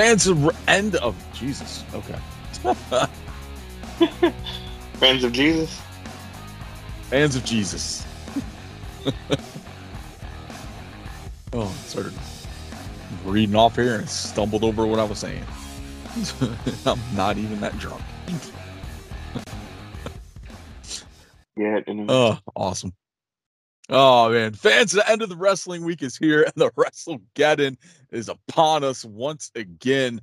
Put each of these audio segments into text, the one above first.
Fans of end of Jesus. Okay. Fans of Jesus. Fans of Jesus. oh, started reading off here and stumbled over what I was saying. I'm not even that drunk. Yeah. Oh, awesome. Oh man, fans, the end of the wrestling week is here, and the WrestleGeddon is upon us once again.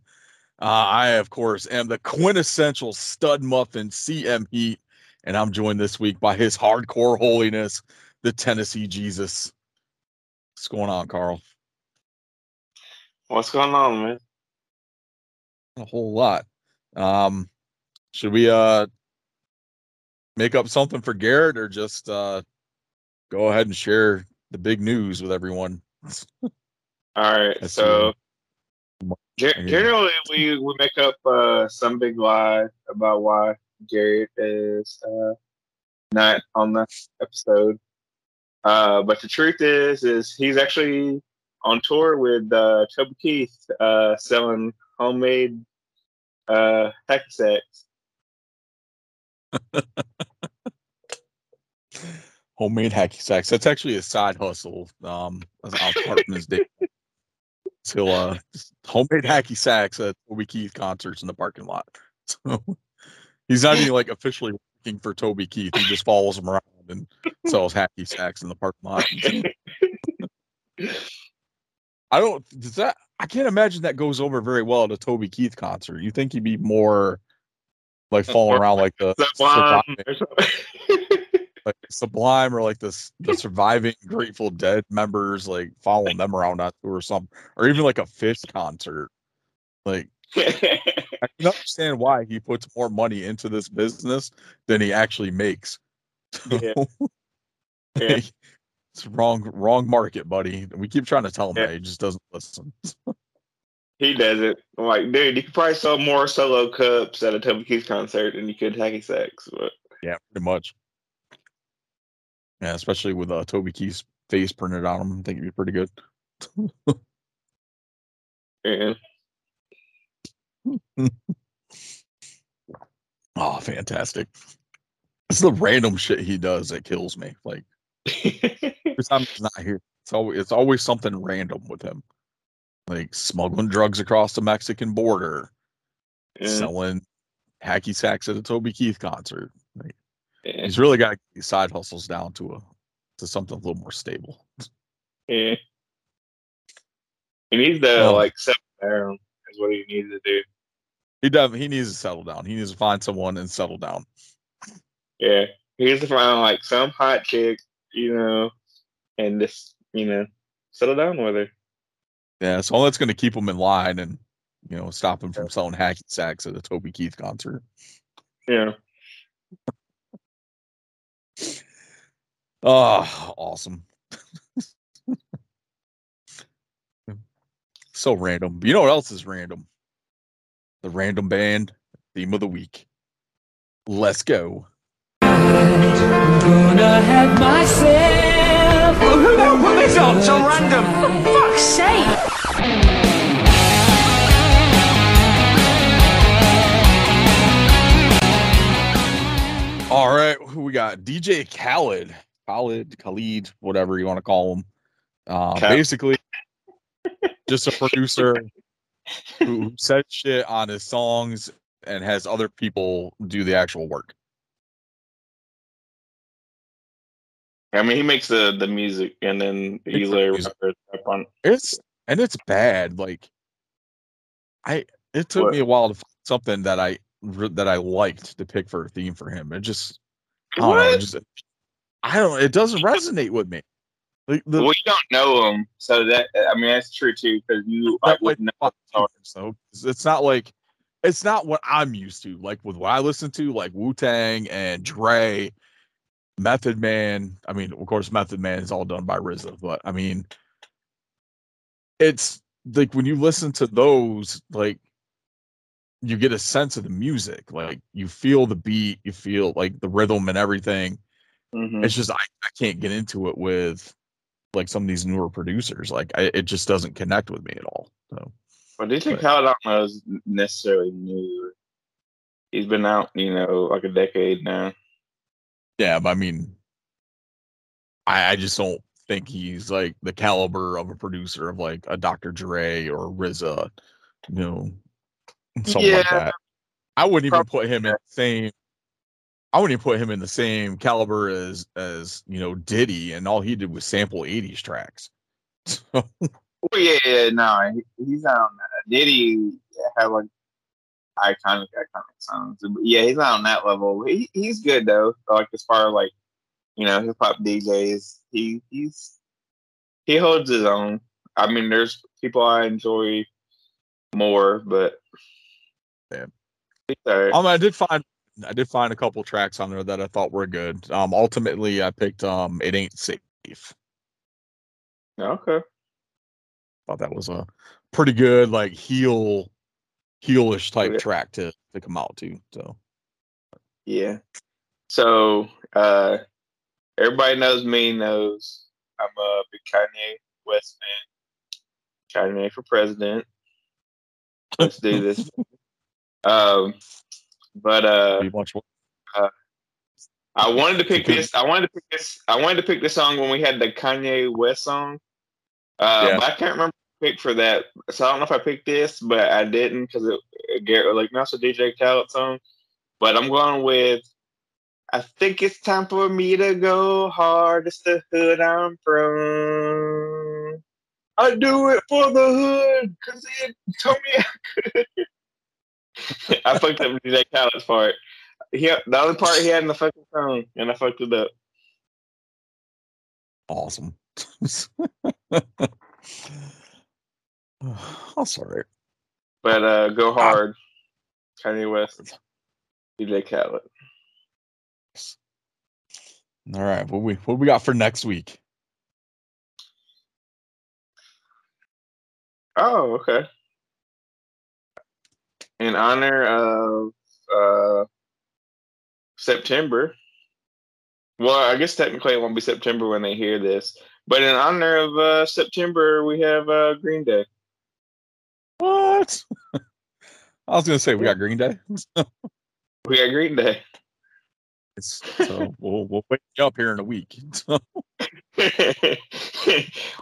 Uh, I, of course, am the quintessential stud muffin CM Heat, and I'm joined this week by his hardcore holiness, the Tennessee Jesus. What's going on, Carl? What's going on, man? A whole lot. Um, should we uh make up something for Garrett, or just uh go ahead and share the big news with everyone? All right, That's so. Generally, we, we make up uh, some big lie about why Garrett is uh, not on the episode. Uh, but the truth is, is he's actually on tour with uh, Toby Keith, uh, selling homemade uh, hacky sacks. homemade hacky sacks. That's actually a side hustle. Um, apart from his day. So, uh, homemade hacky sacks at Toby Keith concerts in the parking lot. So he's not even like officially working for Toby Keith. He just follows him around and sells hacky sacks in the parking lot. I don't. Does that? I can't imagine that goes over very well at a Toby Keith concert. You think he'd be more like falling around like the Sublime surviving- or something. Like Sublime or like this the surviving Grateful Dead members, like following them around on tour or something, or even like a Phish concert. Like I can understand why he puts more money into this business than he actually makes. Yeah. Yeah. it's wrong, wrong market, buddy. We keep trying to tell him Yeah. that he just doesn't listen. he doesn't. I'm like, dude, you could probably sell more solo cups at a Toby Keith concert than you could hacky sacks. But Yeah, pretty much. Yeah, especially with uh, Toby Keith's face printed on him, I think it'd be pretty good. yeah. Oh, fantastic! It's the random shit he does that kills me. Like every time he's not here, it's always it's always something random with him, like smuggling drugs across the Mexican border, yeah. selling hacky sacks at a Toby Keith concert. Yeah. he's really got side hustles down to a to something a little more stable. Yeah. He needs to like settle down. Is what he needs to do. He does. He needs to settle down. He needs to find someone and settle down. Yeah. He needs to find like some hot chick, you know, and just you know settle down with her. Yeah, so all that's going to keep him in line and you know stop him from selling hacky sacks at a Toby Keith concert. Yeah. Oh, awesome. so random. You know what else is random? The random band theme of the week. Let's go. I'm Gonna have myself. Well, who the hell put this on? So random. For fuck's sake! All right, who we got? DJ Khaled, Khaled, Khalid, whatever you want to call him. Uh, basically, just a producer who says shit on his songs and has other people do the actual work. I mean, he makes the the music, and then Makes you the layer music. rappers up on. It's and it's bad. Like, I it took What? me a while to find something that I that I liked to pick for a theme for him. It just I don't know. What? just I don't. It doesn't resonate with me. Like the, Well, you don't know him, so that I mean that's true too, because you way wouldn't know. so it's- it's not like it's not what I'm used to. Like with what I listen to, like Wu Tang and Dre, Method Man. I mean, of course, Method Man is all done by RZA, but I mean, it's like when you listen to those, like you get a sense of the music. Like you feel the beat, you feel like the rhythm and everything. Mhm. It's just I, I can't get into it with like some of these newer producers. Like I, it just doesn't connect with me at all. So But DJ Khaled, I don't know, is necessarily new. He's been out, you know, like a decade now. Yeah, but I mean, I, I just don't think he's like the caliber of a producer of like a Dr. Dre or RZA, you know, something like that. I wouldn't even put him in the same. I wouldn't even put him in the same caliber as as you know Diddy, and all he did was sample '80s tracks. So, Oh yeah, yeah, no, he, he's not on that. Diddy have like iconic, iconic songs. But yeah, he's not on that level. He, he's good though. Like as far as like you know, hip hop DJs, he he's he holds his own. I mean, there's people I enjoy more, but Yeah. he's alright. um, I did find I did find a couple tracks on there that I thought were good. Um, ultimately, I picked um, "It Ain't Safe." okay. thought that was a pretty good like heel heelish type Yeah. track to to come out to so Yeah. So uh everybody knows me knows I'm a big Kanye West fan. Kanye for president. Let's do this. um but uh what I wanted to pick this I wanted to pick this I wanted to pick this song when we had the Kanye West song. Uh Yeah. but I can't remember picked for that. So I don't know if I picked this, but I didn't because it, it Garrett like that's a DJ Khaled song. But I'm going with I think it's time for me to go hard. It's the hood I'm from. I do it for the hood because it told me I could. I fucked up DJ Khaled's part. He, the other part he had in the fucking song, and I fucked it up. awesome that's all right But uh, go hard, Kanye West, DJ Khaled. all right what we what we got for next week Oh, okay. In honor of uh, September. Well, I guess technically it won't be September when they hear this, but in honor of uh, September, we have uh, Green Day. what i was gonna say we got green day We got Green Day. It's, so we'll we'll wake you up here in a week.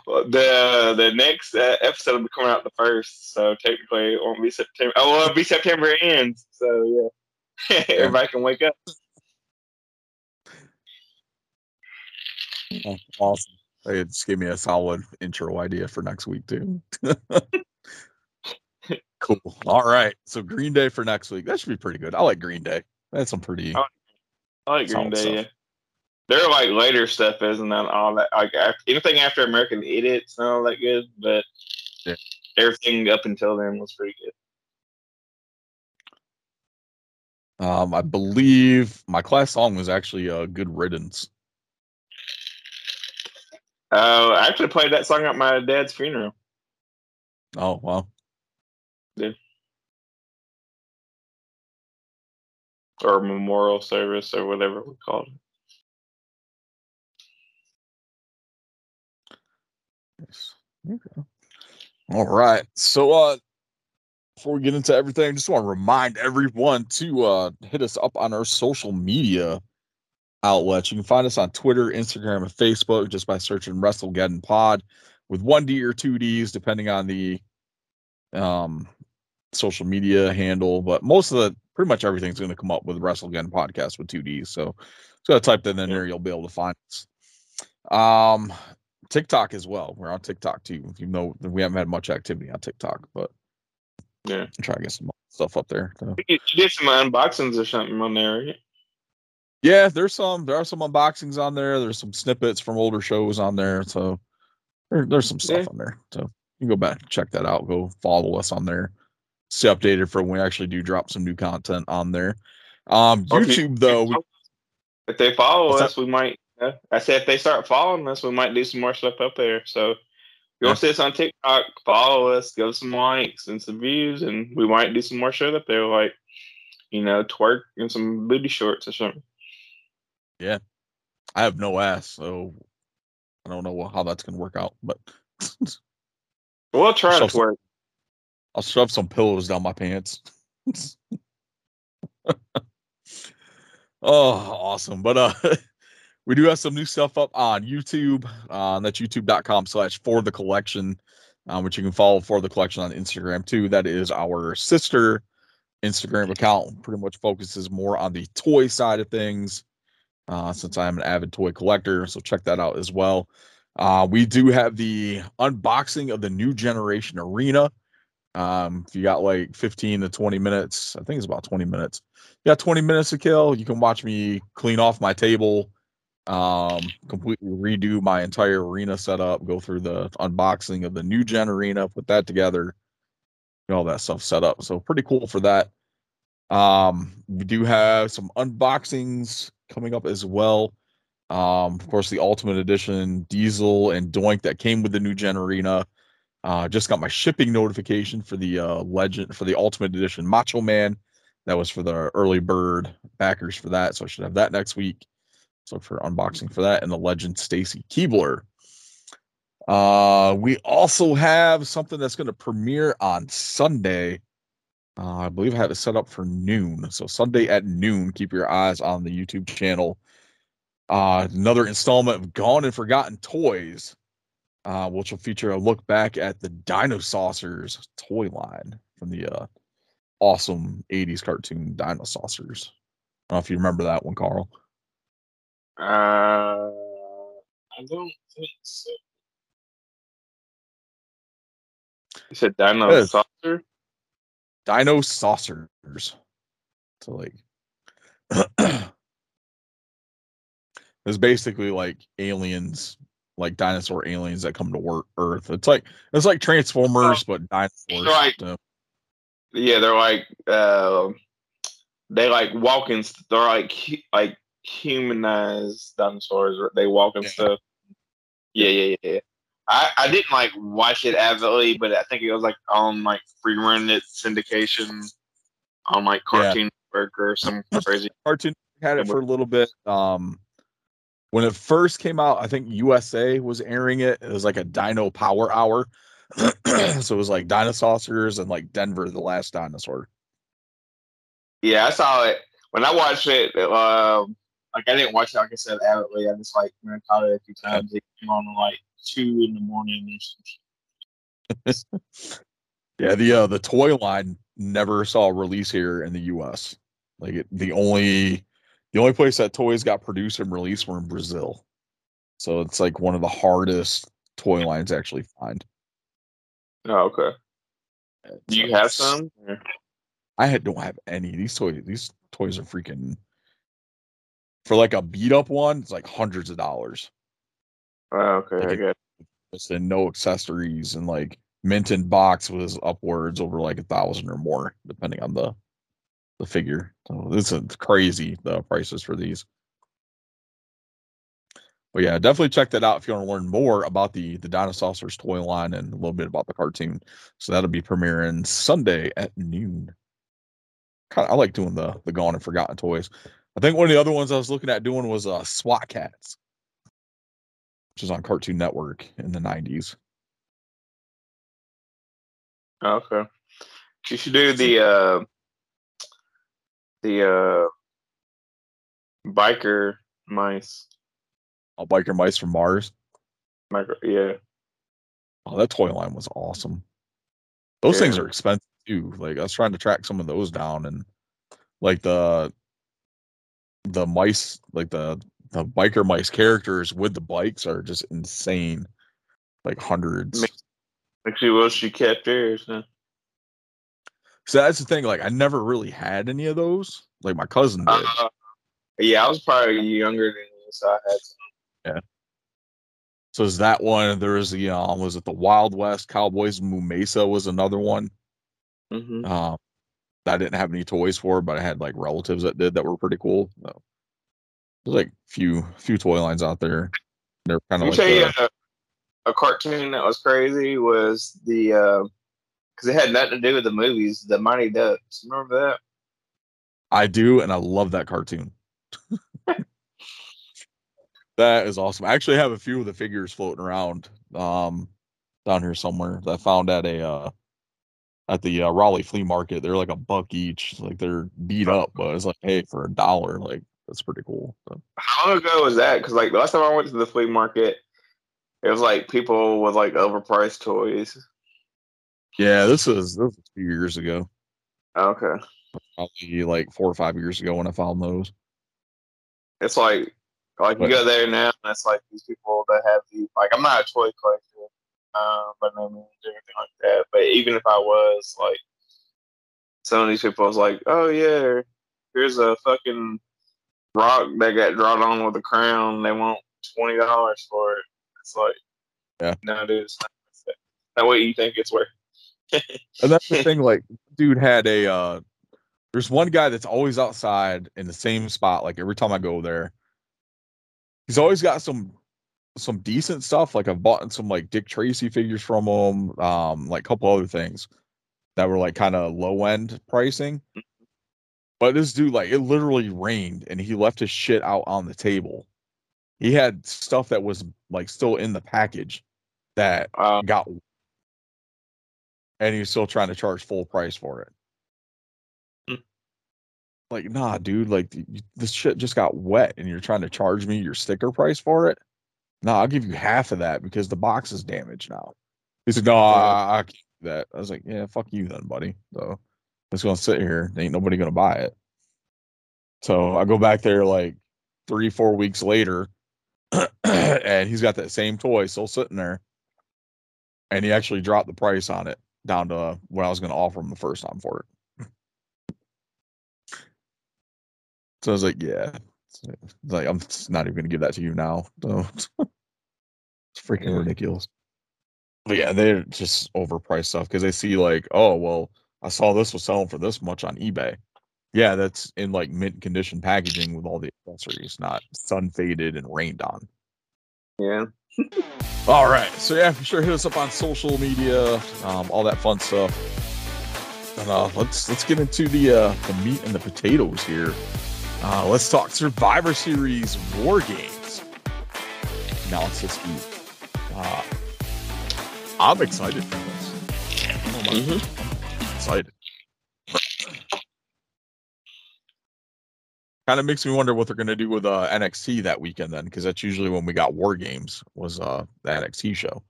Well, the the next uh, episode will be coming out the first, so technically it won't be September. Oh, well, it'll be September ends. So yeah, everybody can wake up. Oh, awesome. They just gave me a solid intro idea for next week too. Cool. All right. So green day for next week. That should be pretty good. I like green day. That's some pretty Oh, I like Green Day. stuff. Yeah. Their like later stuff isn't that all that like af- anything after American Idiots not all that good, but Yeah. everything up until then was pretty good. Um, I believe my class song was actually uh, "Good Riddance." Uh, I actually played that song at my dad's funeral. Oh wow, or memorial service or whatever we called it. Yes. All right. So uh before we get into everything, I just want to remind everyone to uh hit us up on our social media outlets. You can find us on Twitter, Instagram, and Facebook just by searching WrestleGeddon Pod with one D or two Ds, depending on the um social media handle. But most of the pretty much everything's going to come up with WrestleGeddon Podcast with two Ds. So just gotta type that in Yeah. there, you'll be able to find us. Um TikTok as well. We're on TikTok too. You know, we haven't had much activity on TikTok, but Yeah. try to get some stuff up there. So, You did some unboxings or something on there, right? yeah, there's some. There are some unboxings on there. There's some snippets from older shows on there. So there, there's some stuff Yeah. on there. So you can go back and check that out. Go follow us on there. Stay updated for when we actually do drop some new content on there. Um, you- YouTube though, If they follow us, we might. Uh, I said if they start following us, we might do some more stuff up there. So if you want to see us on TikTok, follow us, give us some likes and some views, and we might do some more shit up there, like you know, twerk and some booty shorts or something. Yeah, I have no ass, so I don't know how that's gonna work out, but We'll try to twerk. I'll shove some pillows down my pants. oh, awesome. But uh we do have some new stuff up on YouTube. Uh, that's youtube.com slash for the collection, um, which you can follow for the collection on Instagram too. That is our sister Instagram account. Pretty much focuses more on the toy side of things. Uh, since I'm an avid toy collector, so check that out as well. Uh, we do have the unboxing of the new generation arena. Um, if you got like 15 to 20 minutes, I think it's about 20 minutes. You got 20 minutes to kill. You can watch me clean off my table, um, completely redo my entire arena setup, go through the unboxing of the new gen arena, put that together, all that stuff set up. So pretty cool for that. Um, we do have some unboxings coming up as well. Um, of course, the Ultimate Edition Diesel and Doink that came with the new Gen Arena. Uh, just got my shipping notification for the uh, Legend for the Ultimate Edition Macho Man. That was for the early bird backers for that, so I should have that next week. So for unboxing for that and the Legend Stacy Keibler. Uh, we also have something that's going to premiere on Sunday. Uh, I believe I have it set up for noon. So Sunday at noon, keep your eyes on the YouTube channel. Uh, another installment of Gone and Forgotten Toys, uh, which will feature a look back at the Dinosaucers toy line from the uh, awesome 80s cartoon Dinosaucers. I don't know if you remember that one, Carl. Uh, I don't think so. You said Dino Yes. Saucer? Dino Saucers. So like it's basically like aliens, like dinosaur aliens that come to work Earth. It's like it's like Transformers, but dinosaurs. like- So, Yeah, they're like uh, they like walk in. They're like like humanized dinosaurs. They walk and Yeah. stuff. Yeah, yeah, yeah. I, I didn't like watch it avidly, but I think it was like on like free run it syndication on like Yeah. Cartoon Network or some crazy. Cartoon had it for a little bit. Um, when it first came out, I think USA was airing it. It was like a Dino Power Hour, so it was like Dinosaurs and like Denver, the Last Dinosaur. Yeah, I saw it when I watched it. Um, like I didn't watch it like I said avidly. I just like I caught it a few times. It came on like two in the morning or some shit. Yeah, the uh, the toy line never saw a release here in the U.S. Like it, the only the only place that toys got produced and released were in Brazil. So it's like one of the hardest toy lines to actually find. Oh, okay. Do you have some? I had, don't have any. These toys these toys are freaking for like a beat up one. It's like hundreds of dollars. Oh, okay, I Like, get. Just and no accessories and like mint and box was upwards over like a thousand or more depending on the the figure. So this is crazy the prices for these. But yeah, definitely check that out if you want to learn more about the the Dinosaucers toy line and a little bit about the cartoon. So that'll be premiering Sunday at noon. Kind of, I like doing the the gone and forgotten toys. I think one of the other ones I was looking at doing was uh SWAT Kats, which is on Cartoon Network in the nineties. Oh, okay. You should do the uh, the uh, biker mice. Oh, Biker Mice from Mars. Micro, yeah. Oh, that toy line was awesome. Those things are expensive too. Like I was trying to track some of those down, and like the the mice, like the the biker mice characters with the bikes are just insane. Like hundreds. She was, she kept hers. Huh? So that's the thing. Like I never really had any of those. Like my cousin did. Uh, yeah, I was probably younger than you, so I had. Some. Yeah. So is that one? There is the um, was it the Wild West Cowboys? Moo Mesa was another one. Mhm. Um, that I didn't have any toys for, but I had like relatives that did that were pretty cool. So there's like few few toy lines out there. They're kind of like tell you the, a, a cartoon that was crazy was the because it had nothing to do with the movies. The Mighty Ducks. Remember that? I do, and I love that cartoon. that is awesome. I actually have a few of the figures floating around um down here somewhere that I found at a uh at the uh, Raleigh flea market. They're like a buck each. Like they're beat up, but it's like, hey, for a dollar, like that's pretty cool. So, How long ago was that? Because like the last time I went to the flea market, it was like people with like overpriced toys. Yeah, this was this was a few years ago. Okay, Probably like four or five years ago when I found those. it's like like you go there now, and it's like these people that have the like I'm not a toy collector, um, by no means or anything like that. But even if I was, like, some of these people was like, oh yeah, here's a fucking rock that got drawn on with a crown. They want twenty dollars for it. It's like, Yeah. no, dude, it's not worth it. That way you think it's worth. And that's the thing, like, dude had a uh there's one guy that's always outside in the same spot, like every time I go there. He's always got some some decent stuff. Like I've bought some like Dick Tracy figures from him, um, like a couple other things that were like kind of low end pricing. But this dude, like, it literally rained and he left his shit out on the table. He had stuff that was like still in the package that got and was still trying to charge full price for it. Hmm. Like, nah, dude, like y- y- this shit just got wet and you're trying to charge me your sticker price for it. No, I'll give you half of that because the box is damaged now. He said, No, I, I can't do that. I was like, Yeah, fuck you then, buddy. So it's gonna sit here. Ain't nobody gonna buy it. So I go back there like three, four weeks later, and he's got that same toy still sitting there. And he actually dropped the price on it down to what I was going to offer him the first time for it. So I was like, yeah, it's like I'm not even going to give that to you now. So it's freaking Yeah. ridiculous. But yeah, they're just overpriced stuff because they see like, oh well, I saw this was selling for this much on eBay. Yeah, that's in like mint condition packaging with all the accessories, not sun faded and rained on. yeah. All right. So yeah, for sure hit us up on social media, um, all that fun stuff. And uh, let's let's get into the uh, the meat and the potatoes here. Uh, let's talk Survivor Series War Games. Now it's this week. Uh, I'm excited for this. I don't know. I'm excited. Kind of makes me wonder what they're going to do with uh, NXT that weekend then, because that's usually when we got War Games was uh, the NXT show.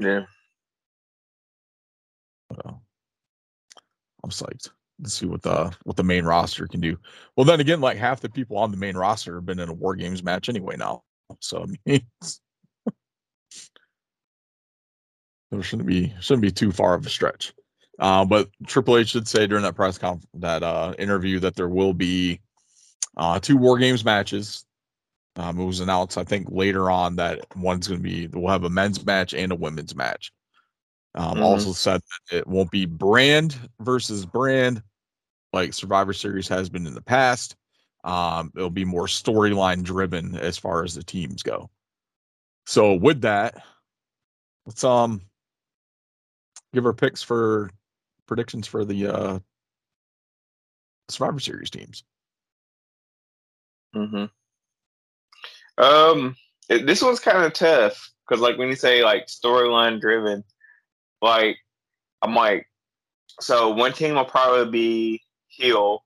Yeah. So, I'm psyched to see what the what the main roster can do. Well, then again, like half the people on the main roster have been in a War Games match anyway now, so I mean, it shouldn't be shouldn't be too far of a stretch. Uh, but Triple H did say during that press conf that uh, interview that there will be uh, two War Games matches. Um, it was announced, I think, later on that one's going to be we'll have a men's match and a women's match. Um, Mhm. Also said that it won't be brand versus brand like Survivor Series has been in the past. Um, it'll be more storyline driven as far as the teams go. So with that, let's um give our picks for predictions for the uh Survivor Series teams. hmm Um, it, this one's kind of tough because, like, when you say like storyline driven, like, I'm like, so one team will probably be heel.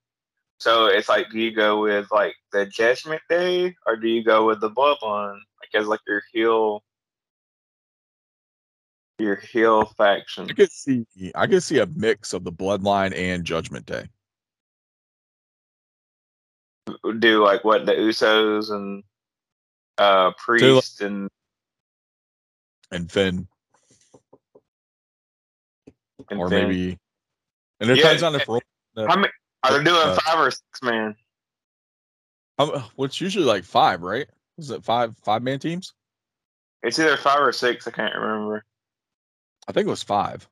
So it's like, do you go with like the Judgment Day or do you go with the Bloodline? Like, as like your heel, your heel faction. I could see I could see a mix of the bloodline and judgment day. Do like what the Usos and uh Priest and And Finn. and or Finn. maybe and it Yeah, depends on if Ro- How many are they doing? Uh, five or six man? what's usually like five, right? Is it five five man teams? It's either five or six. I can't remember. I think it was five.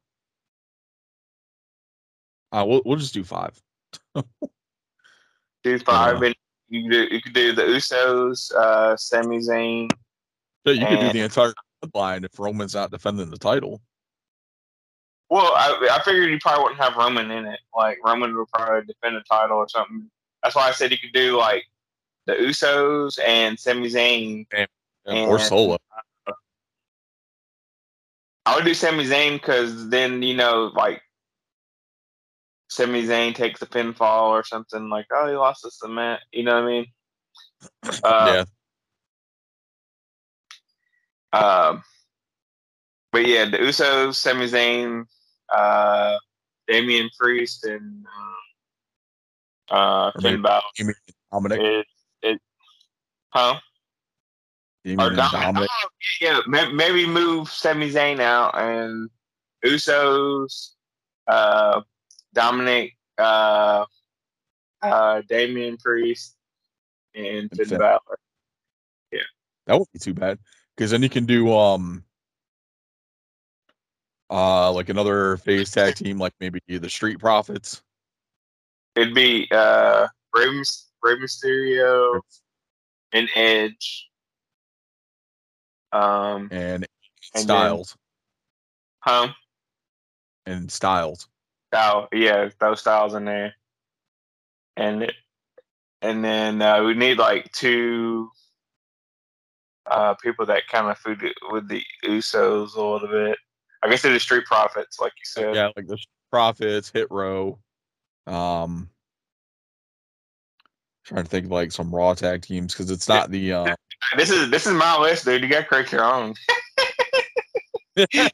Uh, we'll we'll just do five. Do five, Yeah. and you could do you could do the Usos, uh, Sami Zayn. Yeah, you could do the entire line if Roman's not defending the title. Well, I, I figured you probably wouldn't have Roman in it. Like Roman would probably defend the title or something. That's why I said you could do like the Usos and Sami Zayn. or And- Solo. I would do Sami Zayn because then you know, like Sami Zayn takes a pinfall or something like, oh, he lost the cement. You know what I mean? Uh, yeah. Um, but yeah, the Usos, Sami Zayn, uh, Damian Priest, and uh, uh, Finn Balor. Dominic. It, it, huh? And Dominic. Oh, yeah, maybe move Sami Zayn out and Usos, uh, Dominic, uh, uh, Damian Priest, and Finn. Balor. That wouldn't be too bad because then you can do um uh like another phase tag team like maybe the Street Profits. It'd be uh, Rey, Rey Mysterio and Edge. Um, and, And Styles huh? and Styles. Style, yeah, those styles in there, and and then uh, we need like two uh, people that kind of food with the Usos a little bit. I guess they're the Street Profits, like you said. Yeah, like the Profits, Hit Row. Um trying to think of like some Raw tag teams because it's not the uh This is this is my list, dude. You got to create your own. I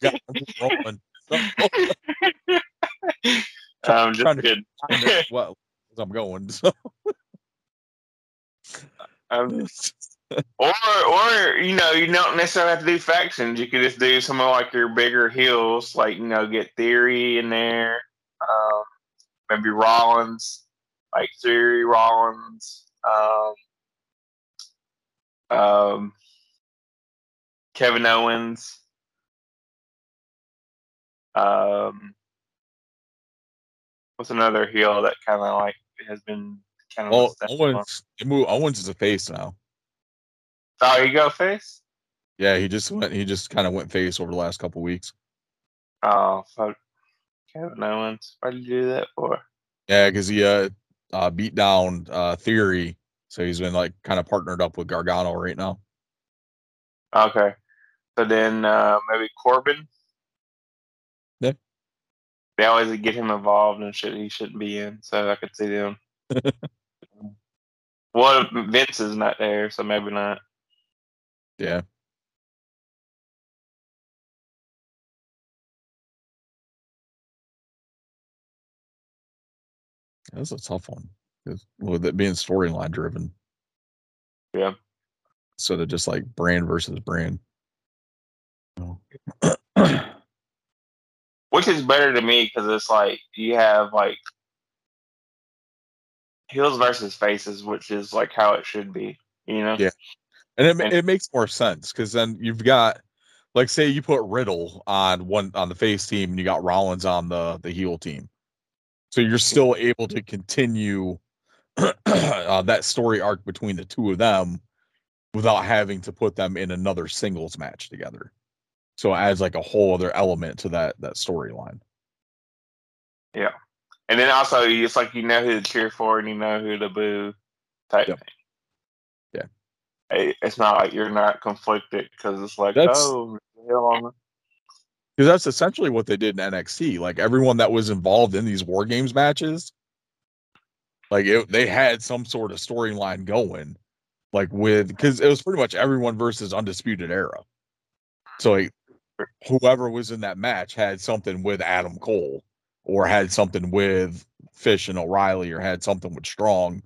got I'm just rolling. I'm Trying just to- kidding. what I'm going. So Um, or or you know you don't necessarily have to do factions. You could just do some of like your bigger heels, like you know get Theory in there, um, maybe Rollins, like Theory Rollins, um, um, Kevin Owens, um, what's another heel that kind of like has been kind of well Owens move Owens is a face now. Oh, you go face. Yeah, he just went he just kind of went face over the last couple weeks. Oh, fuck. Kevin Owens. Why did you do that for? Yeah, because he uh, uh beat down uh Theory, so he's been like kind of partnered up with Gargano right now. Okay. So then uh, maybe Corbin. Yeah. They always get him involved in shit he shouldn't be in, so I could see them. well, Vince is not there, so maybe not. Yeah. That's a tough one. With it being storyline driven. Yeah. Instead of just like brand versus brand. Which is better to me because it's like you have like heels versus faces, which is like how it should be. You know? Yeah. And it, And- it makes more sense because then you've got, like, say you put Riddle on one on the face team and you got Rollins on the the heel team, so you're still able to continue uh, that story arc between the two of them without having to put them in another singles match together. So it adds like a whole other element to that that storyline. Yeah. And then also, it's like you know who to cheer for and you know who to boo type Yep. thing. Yeah. It- It's not like you're not conflicted because it's like, That's- oh, Because that's essentially what they did in NXT. Like everyone that was involved in these war games matches, like it, they had some sort of storyline going, like with because it was pretty much everyone versus undisputed era. So like, whoever was in that match had something with Adam Cole, or had something with Fish and O'Reilly, or had something with Strong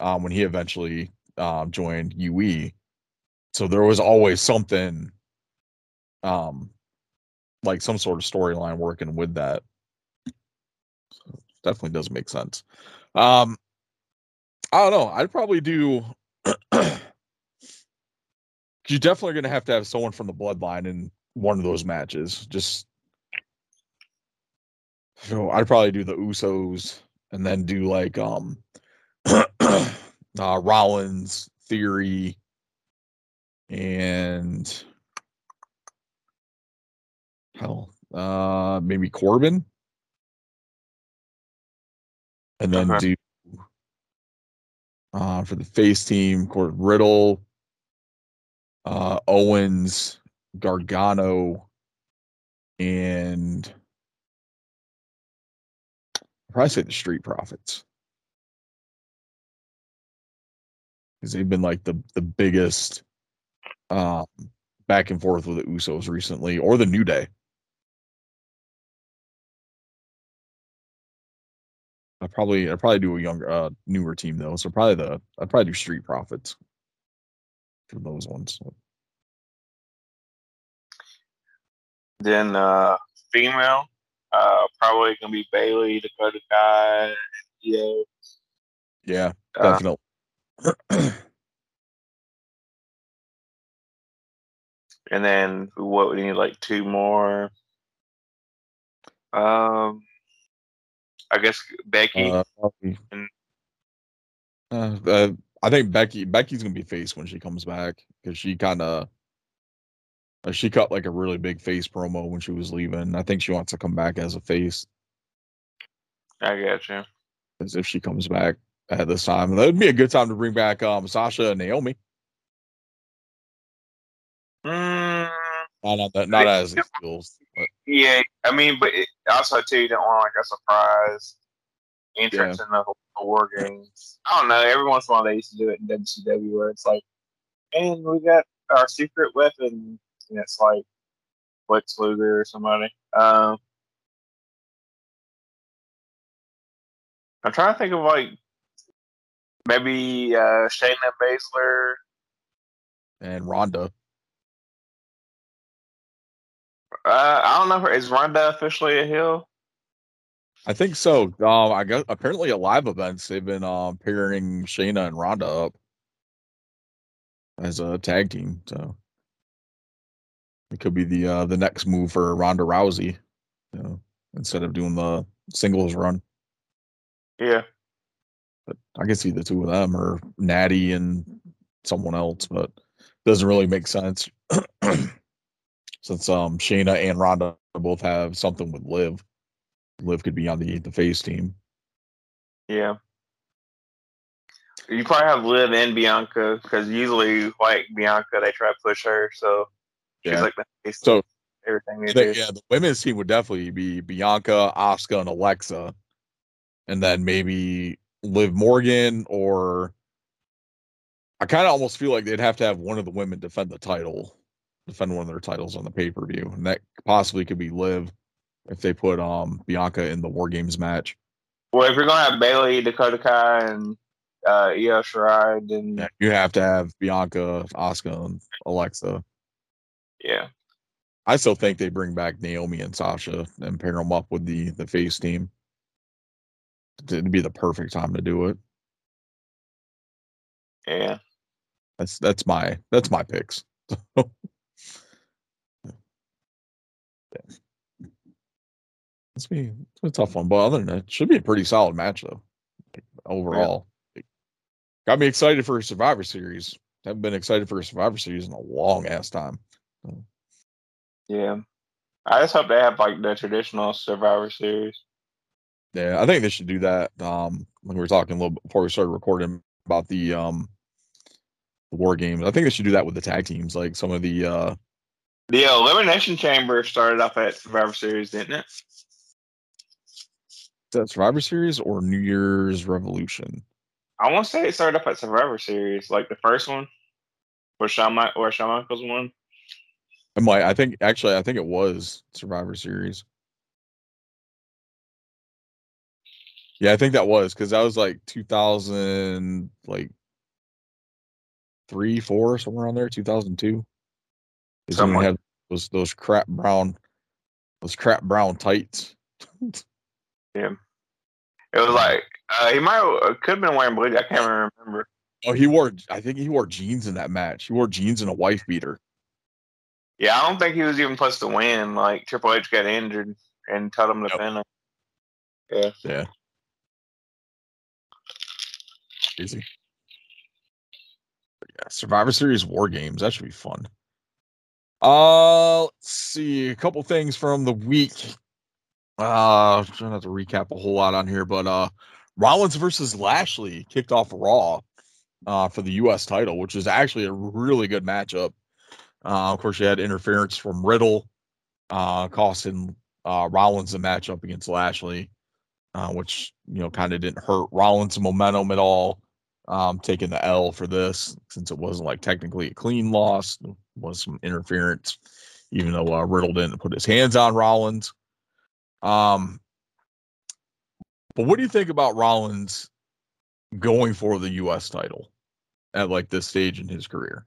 um, when he eventually um, joined UE. So there was always something um like some sort of storyline working with that. So definitely does make sense. Um I don't know. I'd probably do you're definitely gonna have to have someone from the bloodline in one of those matches. Just so I'd probably do the Usos and then do like um uh Rollins theory and hell, uh, maybe Corbin, and then Okay. do uh for the face team, Court Riddle, uh, Owens, Gargano and I'd probably say the Street Profits. Because they've been like the the biggest um back and forth with the Usos recently, or the New Day. I probably I probably do a younger uh newer team though, so probably the I'd probably do Street Profits for those ones. Then uh female, uh probably gonna be Bayley, Dakota Kai, yeah. Yeah, Uh, definitely. and then what we need like two more. Um I guess Becky. Uh, And- uh, uh, I think Becky Becky's gonna be face when she comes back because she kind of uh, she cut like a really big face promo when she was leaving. I think she wants to come back as a face I got you. as if she comes back at this time. That would be a good time to bring back um Sasha and Naomi. Mm, Not that, not as skills, but yeah, I mean, but it, also too, you don't want like a surprise entrance in the, the war games. I don't know. Every once in a while, they used to do it in WCW where it's like, and we got our secret weapon, and it's like Lex Luger or somebody. Um, I'm trying to think of like maybe uh, Shayna Baszler. and Ronda. Uh, I don't know. Is Ronda officially a heel? I think so. Um, I got apparently at live events they've been um pairing Shayna and Ronda up as a tag team. So it could be the uh the next move for Ronda Rousey, you know, instead of doing the singles run. Yeah. But I can see the two of them or Natty and someone else, but doesn't really make sense since um Shayna and Ronda both have something with Liv. Liv could be on the the face team. Yeah. You probably have Liv and Bianca because usually, like Bianca, they try to push her, so she's Yeah. like the face So- everything they yeah, the women's team would definitely be Bianca, Asuka, and Alexa, and then maybe Liv Morgan or I kind of almost feel like they'd have to have one of the women defend the title, defend one of their titles on the pay per view, and that possibly could be Liv if they put um Bianca in the War Games match. Well, if you're gonna have Bayley, Dakota Kai, and uh, Io Shirai, then Yeah, You have to have Bianca, Asuka, and Alexa. yeah, I still think they bring back Naomi and Sasha and pair them up with the the face team. It'd be the perfect time to do it. yeah. That's that's my that's my picks. It's be it's a tough one, but other than that, it should be a pretty solid match though. overall, got me excited for a Survivor Series. Haven't been excited for a Survivor Series in a long ass time. Yeah. I just hope they have like the traditional Survivor Series. Yeah, I think they should do that. Um, when we were talking a little before we started recording about the um the war games, I think they should do that with the tag teams, like some of the uh The Elimination Chamber started off at Survivor Series, didn't it? is that Survivor Series or New Year's Revolution. I want to say it started off at Survivor Series, like the first one, where Shawn, Mi- where Shawn Michaels won. I might. I think actually, I think it was Survivor Series. Yeah, I think that was because that was like 2000, like three, four, somewhere on there, 2002. When we had those those crap brown, those crap brown tights. Yeah. It was like uh, he might have, could have been wearing blue. I can't remember. Oh, he wore. I think he wore jeans in that match. He wore jeans and a wife beater. Yeah, I don't think he was even supposed to win. Like Triple H got injured and told him to Yep. him. Yeah. Yeah. Easy. Yeah, Survivor Series War Games. That should be fun. Uh let's see a couple things from the week. Uh trying not to recap a whole lot on here, but uh Rollins versus Lashley kicked off Raw uh for the US title, which is actually a really good matchup. Uh, of course, you had interference from Riddle, uh, costing uh, Rollins the matchup against Lashley, uh, which you know kind of didn't hurt Rollins' momentum at all. Um, taking the L for this since it wasn't like technically a clean loss, was some interference, even though uh, Riddle didn't put his hands on Rollins. Um, but what do you think about Rollins going for the U.S. title at like this stage in his career?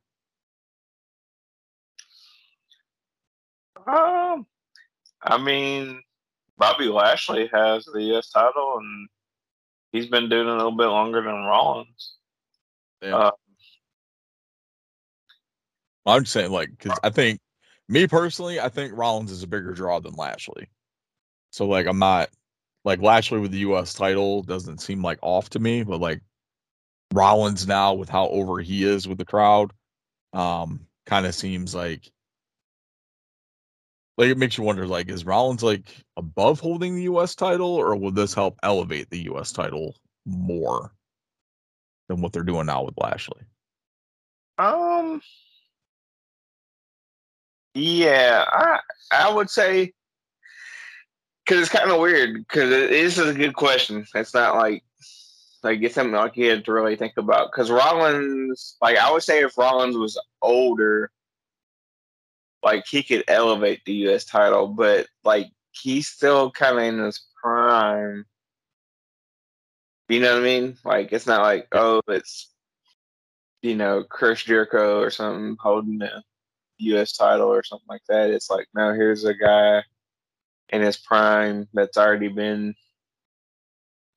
Um, I mean, Bobby Lashley has the U.S. title, and he's been doing it a little bit longer than Rollins. Yeah. Uh, I'm saying, like, because I think me personally, I think Rollins is a bigger draw than Lashley. So, like, I'm not like Lashley with the U.S. title doesn't seem like off to me, but like Rollins now with how over he is with the crowd, um, kind of seems like like it makes you wonder like is Rollins like above holding the US title or will this help elevate the US title more than what they're doing now with Lashley? Um. Yeah, I I would say because it's kind of weird because this is a good question. It's not like like it's something like you had to really think about because Rollins, like I would say, if Rollins was older, like he could elevate the U.S. title, but like he's still kind of in his prime. You know what I mean? Like it's not like oh, it's you know Chris Jericho or something holding the U.S. title or something like that. It's like no, here's a guy in his prime that's already been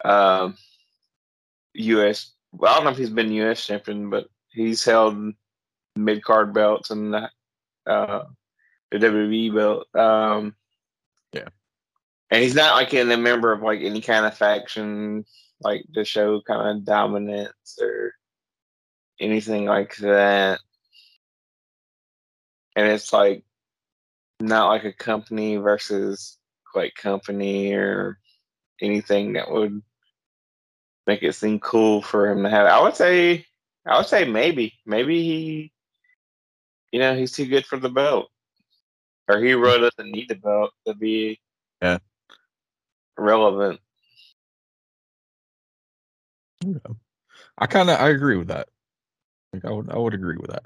um, U.S. Well, I don't know if he's been U.S. champion, but he's held mid card belts and uh, the WWE belt. Um, Yeah. and he's not like in a member of like any kind of faction, like to show kind of dominance or anything like that. And it's like not like a company versus like company or anything that would make it seem cool for him to have. I would say, I would say maybe, maybe he, you know, he's too good for the belt, or he really doesn't need the belt to be, Yeah. relevant. I kind of I agree with that. Like I would I would agree with that.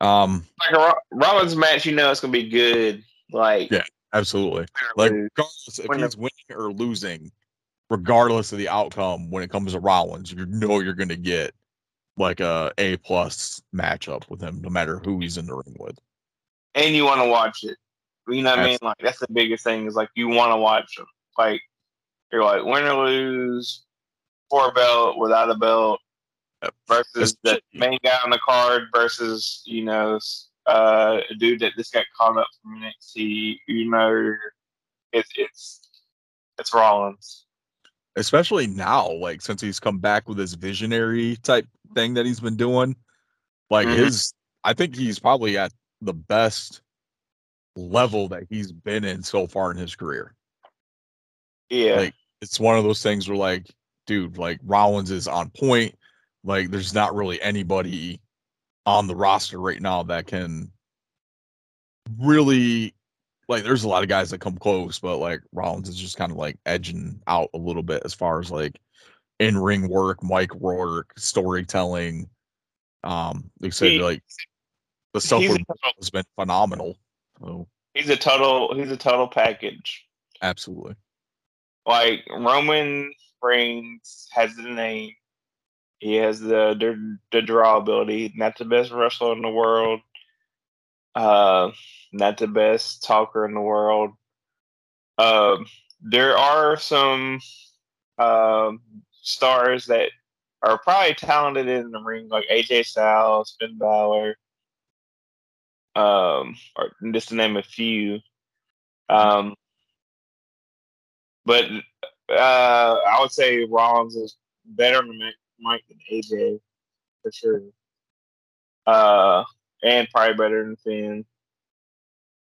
Um, Like a Rollins match, you know, it's gonna be good. Like, Yeah. absolutely. Like regardless if he's winning or losing, regardless of the outcome, when it comes to Rollins, you know you're going to get like a A plus matchup with him, no matter who he's in the ring with. And you want to watch it. You know what I mean? Like that's the biggest thing is like you want to watch them. Like you're like win or lose, for a belt, without a belt, versus the main guy on the card versus you know uh, a dude that just got caught up from NXT. You know, it's it's it's Rollins. Especially now, like since he's come back with his visionary type thing that he's been doing. Like Mhm. his, I think he's probably at the best level that he's been in so far in his career. Yeah, Like it's one of those things where like, dude, like Rollins is on point. Like there's not really anybody on the roster right now that can really like there's a lot of guys that come close, but like Rollins is just kind of like edging out a little bit as far as like in ring work, mic work, storytelling. Um, like said, like the stuff he's a total- has been phenomenal. So he's a total he's a total package. absolutely. like Roman Reigns has the name. He has the the, the draw ability. Not the best wrestler in the world. Uh, not the best talker in the world. Um, there are some um, stars that are probably talented in the ring, like AJ Styles, Finn Balor, um, or just to name a few. Um, but uh, I would say Rollins is better than Mike- than AJ for sure. Uh, and probably better than Finn.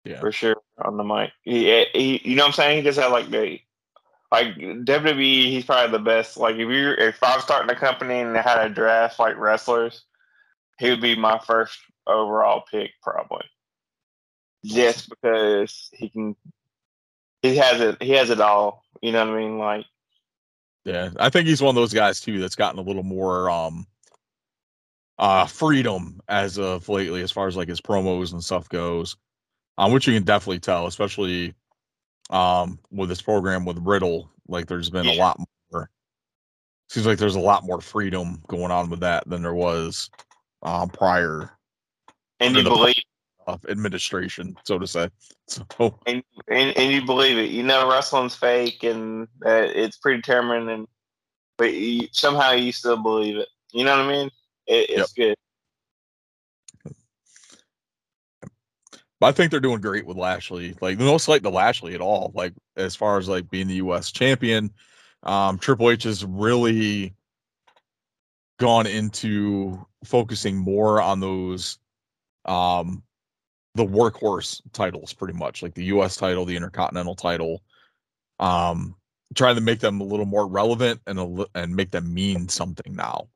Yeah. for sure on the mic. He, he, you know what I'm saying? He just had like the like WWE. He's probably the best. Like if you if I was starting a company and they had a draft like wrestlers, he would be my first overall pick probably. just because he can. He has it. He has it all. You know what I mean? Like Yeah, I think he's one of those guys too that's gotten a little more um uh freedom as of lately as far as like his promos and stuff goes. Um which you can definitely tell, especially um with this program with Riddle, like there's been a lot more seems like there's a lot more freedom going on with that than there was um prior and you believe uh, administration, so to say. So and, and and you believe it. You know wrestling's fake and that it's predetermined, and but you, somehow you still believe it. You know what I mean? It, it's good. But I think they're doing great with Lashley. Like no slight to Lashley at all. Like as far as like being the U.S. champion, um, Triple H has really gone into focusing more on those, um, the workhorse titles, pretty much like the U.S. title, the Intercontinental title, um, trying to make them a little more relevant and a, and make them mean something now.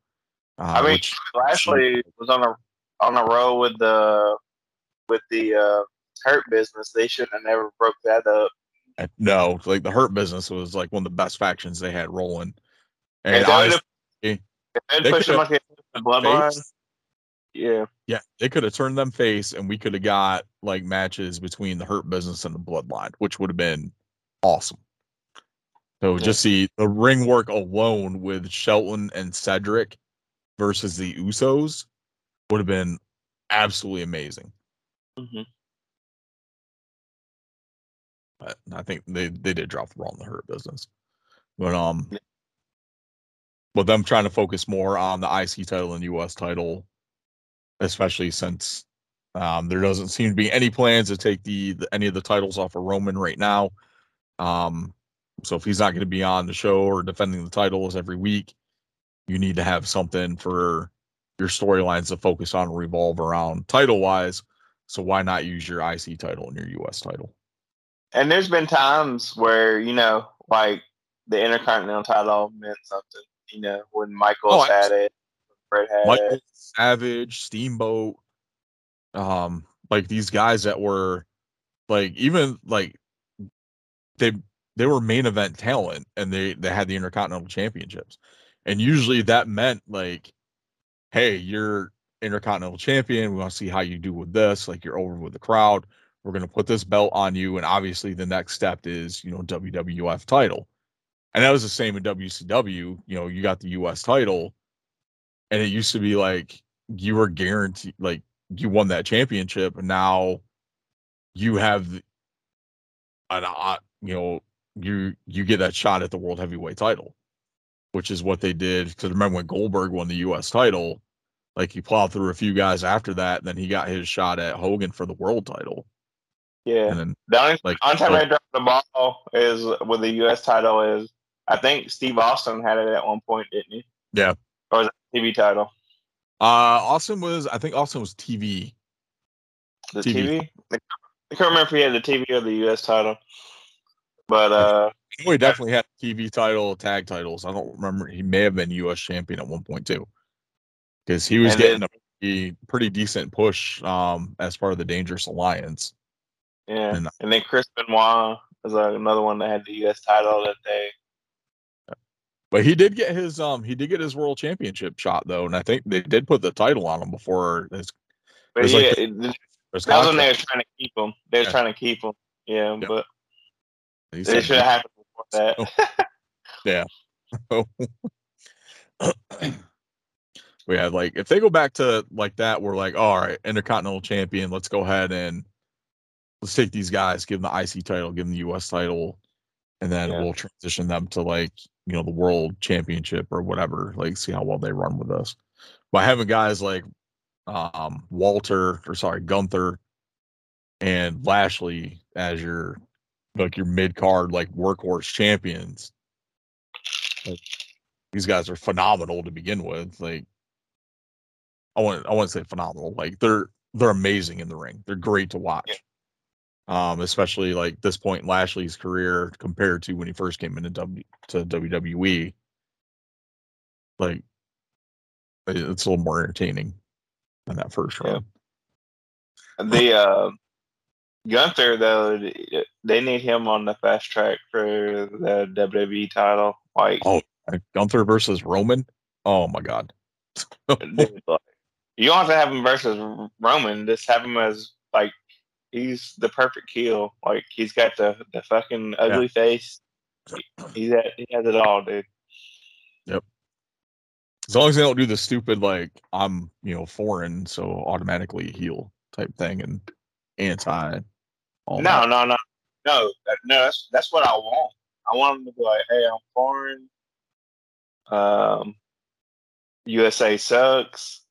Uh, I mean, which- Lashley was on a on a roll with the with the uh, hurt business. They shouldn't have never broke that up. Uh, No, like the Hurt Business was like one of the best factions they had rolling. And And, and they push them could've- like the bloodline. face- Yeah, yeah, they could have turned them face, and we could have got like matches between the Hurt Business and the Bloodline, which would have been awesome. So Yeah. just see the ring work alone with Shelton and Cedric versus the Usos would have been absolutely amazing. hmm But I think they they did drop the ball in the Hurt Business, but um, Yeah. With them trying to focus more on the IC title and US title, especially since um, there doesn't seem to be any plans to take the, the any of the titles off of Roman right now. Um, so if he's not going to be on the show or defending the titles every week, you need to have something for your storylines to focus on revolve around title wise. So why not use your IC title and your US title? And there's been times where you know, like the Intercontinental title meant something. You know, when Michaels Oh, had it, Fred had Michael it. Savage, Steamboat, um, like these guys that were like even like they they were main event talent and they they had the intercontinental championships. And usually that meant like, hey, you're intercontinental champion. We want to see how you do with this. Like you're over with the crowd. We're gonna put this belt on you. And obviously the next step is, you know, WWF title. And that was the same in WCW. You know, you got the US title and it used to be like you were guaranteed like you won that championship and now you have an you know you you get that shot at the world heavyweight title which is what they did because remember when goldberg won the us title like he plowed through a few guys after that and then he got his shot at hogan for the world title Yeah. and then The only, Like, only time so- they dropped the ball is with the U.S. title is I think Steve Austin had it at one point, didn't he? Yeah. Or was it TV title? uh austin was i think austin was tv The TV. TV? I can't remember if he had the TV or the U.S. title. But uh, he definitely had TV title, tag titles. I don't remember. He may have been U.S. champion at one point too, because he was getting then- a pretty, pretty decent push um, as part of the Dangerous Alliance. yeah, And- and then Chris Benoit was uh, another one that had the U.S. title that they. But he did get his um he did get his world championship shot though, and I think they did put the title on him before his, But It's yeah, like it, that his was when they were trying to keep him. They were Yeah. trying to keep him. Yeah, Yeah. but He it should have happened before that. Yeah. we had like if they go back to like that, we're like, all right, intercontinental champion. Let's go ahead and let's take these guys, give them the IC title, give them the US title, and then Yeah. we'll transition them to like you know the world championship or whatever. Like see how well they run with us. By having guys like um Walter or sorry Gunther and Lashley as your like your mid card like workhorse champions. Like, these guys are phenomenal to begin with. Like I want I want to say phenomenal. Like they're they're amazing in the ring. They're great to watch. Um, especially like this point in Lashley's career compared to when he first came into W to WWE. Like it's a little more entertaining than that first Yeah. run. the uh, Gunther though, they need him on the fast track for the WWE title. Like, Oh. Gunther versus Roman. Oh my god. you don't have to have him versus Roman. Just have him as like he's the perfect kill. Like he's got the the fucking ugly face. He, he's at, he has it all, dude. Yep. As long as they don't do the stupid like I'm you know foreign, so automatically heal type thing and anti. All No, that. no, no, no, that- no. That's that's what I want. I want him to be like, "Hey, I'm foreign. Um, USA sucks.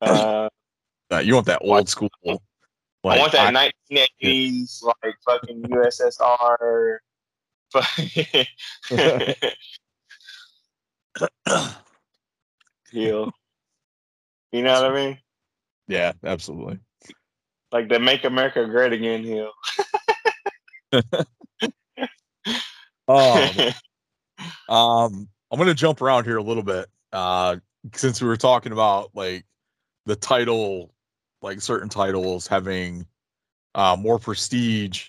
Uh, you want that old school. I want that 1980s like fucking USSR. heel. You know what I mean? yeah, absolutely. Like the "Make America Great Again" heel. Um, um, I'm gonna jump around here a little bit. Uh, since we were talking about like the title, like certain titles having uh more prestige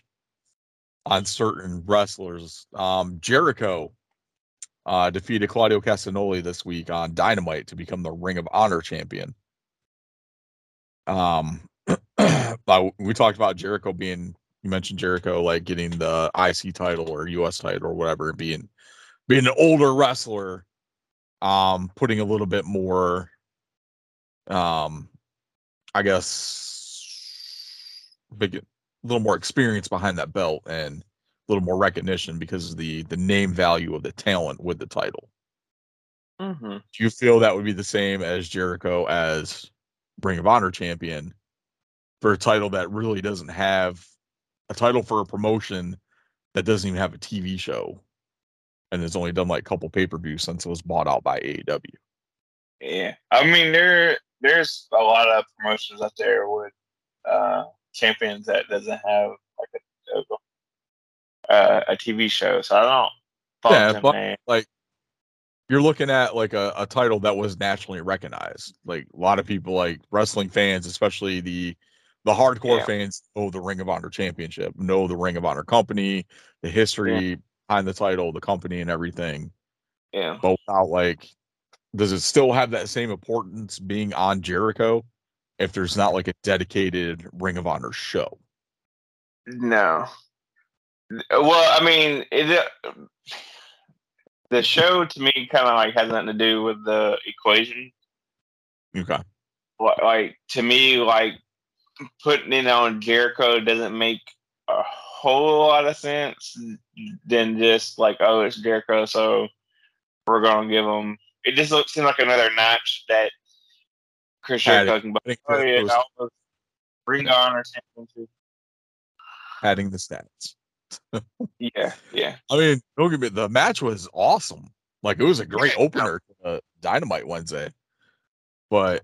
on certain wrestlers. Um, Jericho uh defeated Claudio Castagnoli this week on Dynamite to become the Ring of Honor champion. Um, we talked about Jericho being you mentioned Jericho like getting the IC title or US title or whatever, being being an older wrestler, um, putting a little bit more um I guess big a little more experience behind that belt and a little more recognition because of the the name value of the talent with the title. hmm Do you feel that would be the same as Jericho as Ring of Honor champion for a title that really doesn't have a title for a promotion that doesn't even have a TV show and has only done like a couple pay per views since it was bought out by AEW? Yeah, I mean there there's a lot of promotions out there with uh, champions that doesn't have like a a, uh, a TV show, so I don't. Yeah, but- man. Like you're looking at like a, a title that was nationally recognized. Like a lot of people like wrestling fans, especially the the hardcore Yeah. fans know the Ring of Honor championship, know the Ring of Honor company, the history behind the title, the company and everything. yeah, but without like does it still have that same importance being on Jericho if there's not like a dedicated Ring of Honor show? no. Well, I mean, it, the show to me kind of like has nothing to do with the equation. Okay. Li- Like to me, like putting it on Jericho doesn't make a whole lot of sense than just like, oh, it's Jericho, so we're gonna give him. It just looks seems like another notch that Chris Adding- Jericho can. I think Oh that yeah, goes- I was Ring of championship. adding the stats. Yeah, yeah, I mean, don't get me the match was awesome. Like it was a great opener to uh, Dynamite Wednesday. But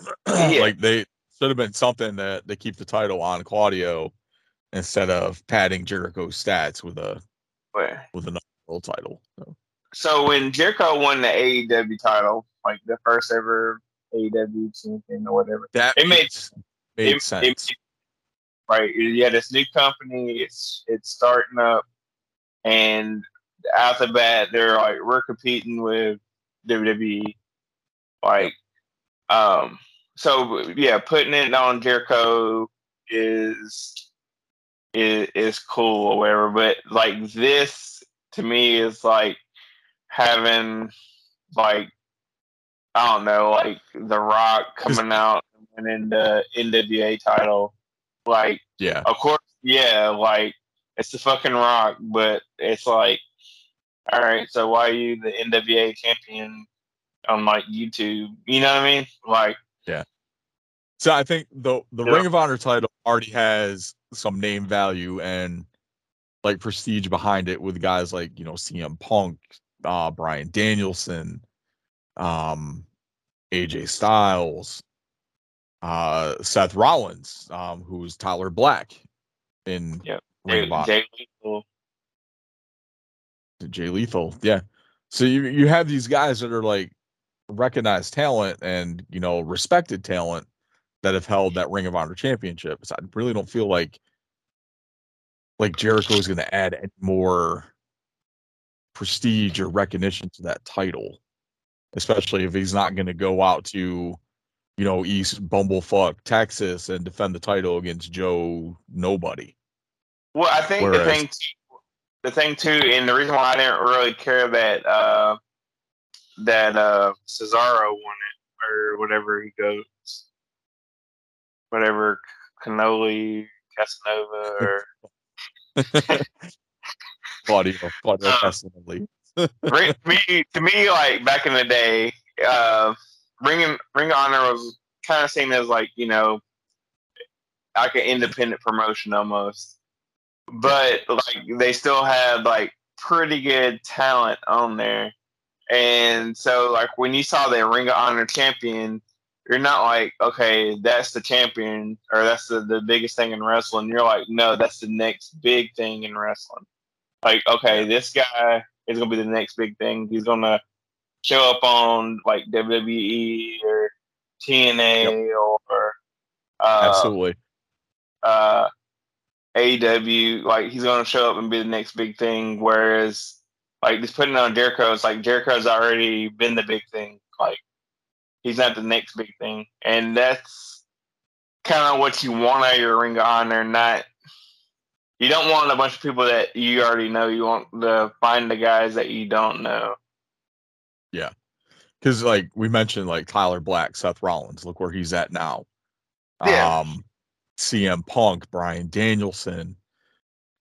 Yeah. like they should have been something that they keep the title on Claudio instead of padding Jericho's stats with a with another world title. So, so when Jericho won the AEW title, like the first ever AEW champion or whatever, that It made- makes, made it- sense. it- right? Yeah, this new company, it's it's starting up, and out the bat, they're like, we're competing with WWE, like, um, so yeah, putting it on Jericho is is is cool or whatever, but like this to me is like having like I don't know, like The Rock coming out and winning the NWA title. Like, yeah. of course, yeah, like it's the fucking Rock, but it's like, all right, so why are you the NWA champion on like YouTube? You know what I mean? Like, yeah. So I think the the Yeah. Ring of Honor title already has some name value and like prestige behind it with guys like you know CM Punk, uh, Bryan Danielson, um, AJ Styles, uh, Seth Rollins, um, who's Tyler Black in Yep. Ring Jay, of. Jay Lethal, Jay Lethal. Yeah. So you you have these guys that are like recognized talent and you know respected talent that have held that Ring of Honor championship. So I really don't feel like like Jericho is going to add any more prestige or recognition to that title, especially if he's not going to go out to, you know, East Bumblefuck, Texas and defend the title against Joe Nobody. Well, I think the Whereas- thing, the thing too, and the reason why I didn't really care that uh, that uh, Cesaro won it or whatever he goes, whatever Canoli Casanova or Claudio, Claudio Uh. Ring- to me, to me, like back in the day, uh, Ring Ring of Honor was kind of seen as like you know, like an independent promotion almost, but like they still had like pretty good talent on there, and so like when you saw the Ring of Honor champion. You're not like, okay, that's the champion or that's the, the biggest thing in wrestling. You're like, no, that's the next big thing in wrestling. Like, okay, this guy is gonna be the next big thing. He's gonna show up on like WWE or TNA or uh, Absolutely. uh, AEW. Like he's gonna show up and be the next big thing. Whereas like just putting on Jericho, it's like Jericho's already been the big thing. Like he's not the next big thing, and that's kind of what you want out of your Ring of Honor. Not you don't want a bunch of people that you already know. You want to find the guys that you don't know. Yeah. because like we mentioned like Tyler Black, Seth Rollins, look where he's at now. Yeah. Um CM Punk, Bryan Danielson,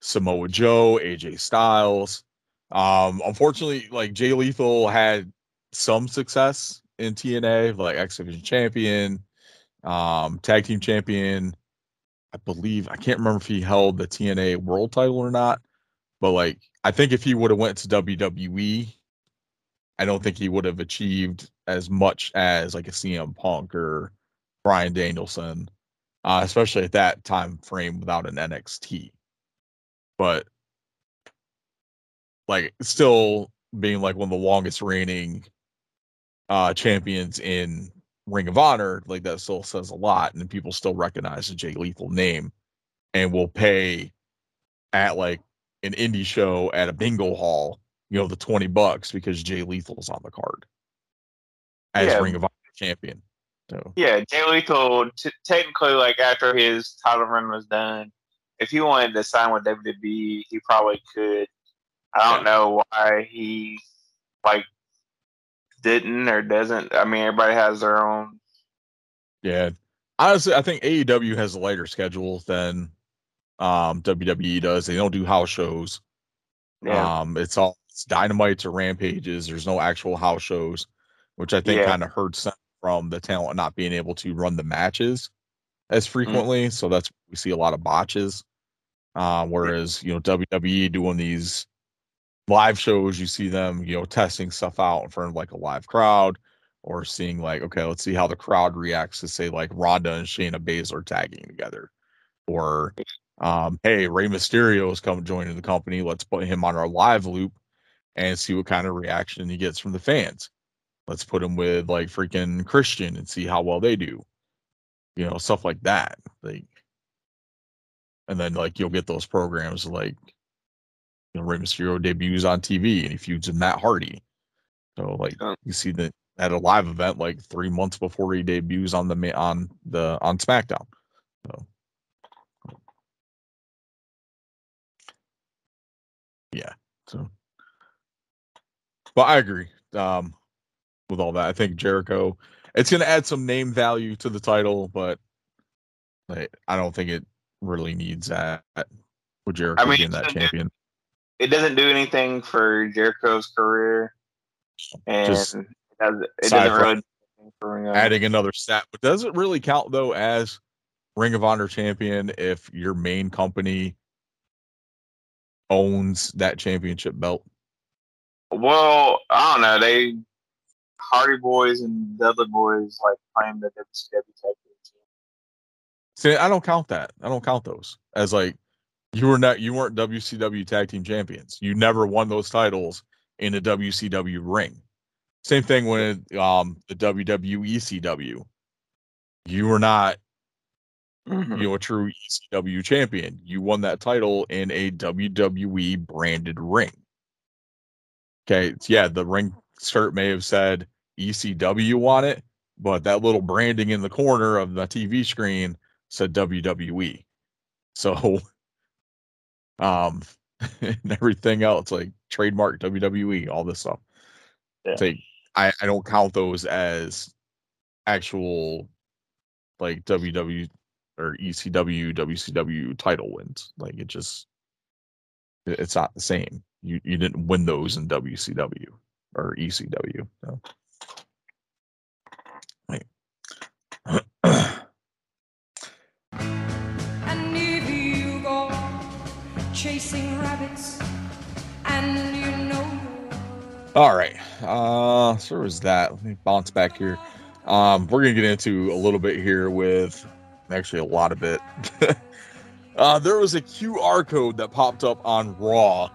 Samoa Joe, AJ Styles. Um unfortunately like Jay Lethal had some success in TNA, like X Division champion, um tag team champion. I believe I can't remember if he held the TNA world title or not, but like I think if he would have went to WWE, I don't think he would have achieved as much as like a CM Punk or Bryan Danielson, uh, especially at that time frame without an NXT. But like still being like one of the longest reigning uh champions in Ring of Honor, like that still says a lot, and people still recognize the Jay Lethal name and will pay at like an indie show at a bingo hall you know, the 20 bucks because Jay Lethal's on the card as Yeah. Ring of Honor champion. So Yeah, Jay Lethal, t- technically, like after his title run was done, if he wanted to sign with WWE, he probably could. I don't know why he like didn't or doesn't. I mean, everybody has their own. yeah. Honestly, I think AEW has a lighter schedule than um WWE does. They don't do house shows. Yeah, Um it's all it's dynamites or rampages. There's no actual house shows, which I think Yeah. kind of hurts them from the talent not being able to run the matches as Mm. frequently. So that's we see a lot of botches. Uh, whereas you know WWE doing these live shows, you see them you know testing stuff out in front of like a live crowd, or seeing like okay, let's see how the crowd reacts to say like Ronda and Shayna Baszler tagging together, or um, hey, Rey Mysterio is come joining the company. Let's put him on our live loop and see what kind of reaction he gets from the fans. Let's put him with like freaking Christian and see how well they do. You know, stuff like that. Like, and then like you'll get those programs like, you know, Rey Mysterio debuts on TV and he feuds with Matt Hardy. So like Yeah. you see that at a live event like three months before he debuts on the on the on SmackDown. So yeah. So but I agree. Um with all that. I think Jericho it's gonna add some name value to the title, but like I don't think it really needs that with Jericho I mean, being that champion. It doesn't do anything for Jericho's career, and Just it doesn't, it doesn't really. do anything For Ring of Honor. Adding another stat, but does it really count though as Ring of Honor champion if your main company owns that championship belt? Well, I don't know. They Hardy Boys and Dudley Boys like claim that WCW tag team. See, I don't count that. I don't count those as like you were not you weren't WCW tag team champions. You never won those titles in a WCW ring. Same thing with um the WWE CW. You were not Mhm. you know, a true ECW champion. You won that title in a WWE branded ring. Okay, yeah, the ring skirt may have said ECW on it, but that little branding in the corner of the TV screen said WWE. So, um, and everything else like trademark WWE, all this stuff. Yeah. Like, I I don't count those as actual like WW or ECW, WCW title wins. Like it just it's not the same. You you didn't win those in WCW or ECW. Like, chasing rabbits, and you know all right. Uh so was that? Let me bounce back here. Um we're gonna get into a little bit here with actually a lot of it. uh there was a QR code that popped up on Raw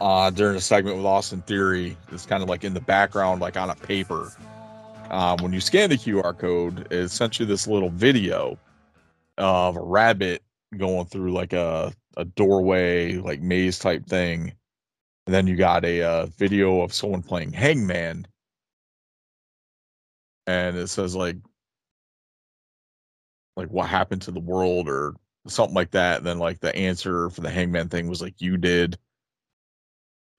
uh during a segment with Austin Theory. It's kind of like in the background, like on a paper. Um, when you scan the QR code, it sent you this little video of a rabbit going through like a, a doorway, like maze type thing. And then you got a uh, video of someone playing Hangman. And it says like like what happened to the world or something like that. And then like the answer for the Hangman thing was like you did.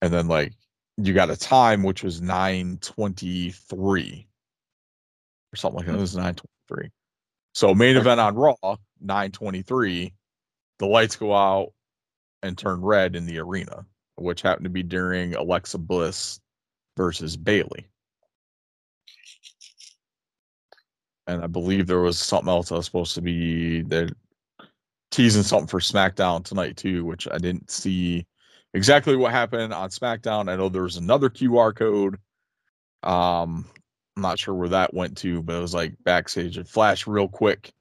And then like you got a time which was 923 or something like that. It was 923. So main event on Raw, 923, the lights go out and turn red in the arena, which happened to be during Alexa Bliss versus Bayley. And I believe there was something else that was supposed to be they're teasing something for SmackDown tonight too, which I didn't see exactly what happened on SmackDown. I know there was another QR code. Um, I'm not sure where that went to, but it was like backstage. It flashed real quick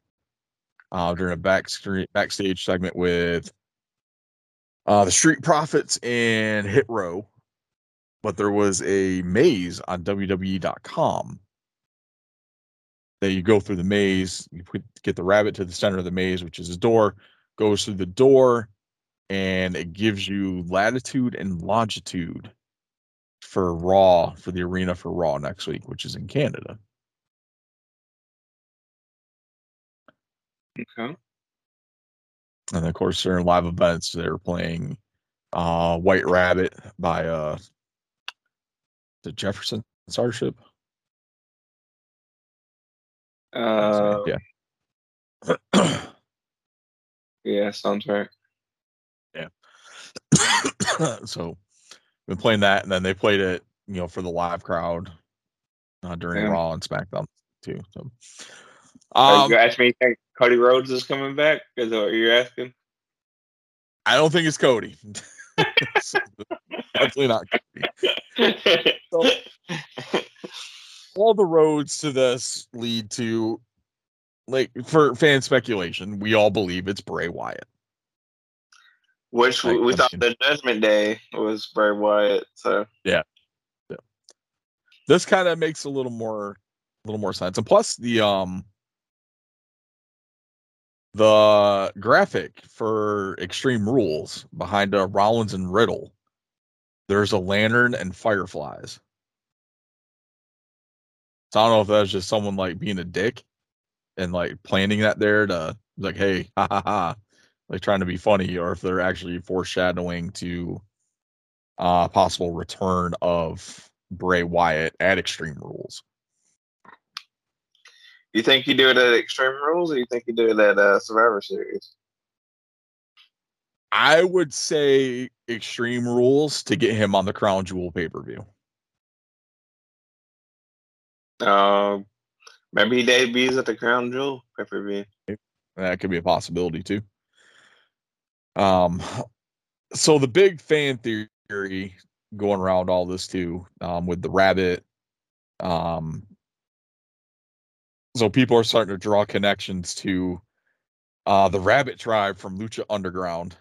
uh, during a backstage backstage segment with uh, the Street Profits and Hit Row. But there was a maze on WWE.com that you go through the maze. You get the rabbit to the center of the maze, which is a door. Goes through the door, and it gives you latitude and longitude for Raw for the arena for Raw next week, which is in Canada. Okay. And of course, during live events, they're playing uh, White Rabbit by uh, the Jefferson Starship. Uh, yeah. yeah, sounds right. Yeah. so been playing that, and then they played it, you know, for the live crowd uh, during Yeah. Raw and SmackDown too. So, um, you asking me you think Cody Rhodes is coming back? Is that what you're asking? I don't think it's Cody. So, Definitely not Cody. all the roads to this lead to like for fan speculation we all believe it's bray wyatt Which we, we thought the Judgment Day was Bray Wyatt. So yeah. this kind of makes a little more a little more sense and plus the um the graphic for extreme rules behind uh, rollins and riddle there's a lantern and fireflies. So i don't know if that's just someone like being a dick and like planning that there to like hey ha ha ha like trying to be funny or if they're actually foreshadowing to uh possible return of bray wyatt at extreme rules you think you do it at Extreme Rules, or you think you do it at uh, Survivor Series? I would say Extreme Rules to get him on the Crown Jewel pay per view. Um, maybe he debuts at the Crown Jewel pay per view. That could be a possibility too. Um, so the big fan theory going around all this too, um, with the rabbit, um, so people are starting to draw connections to uh the rabbit tribe from Lucha Underground,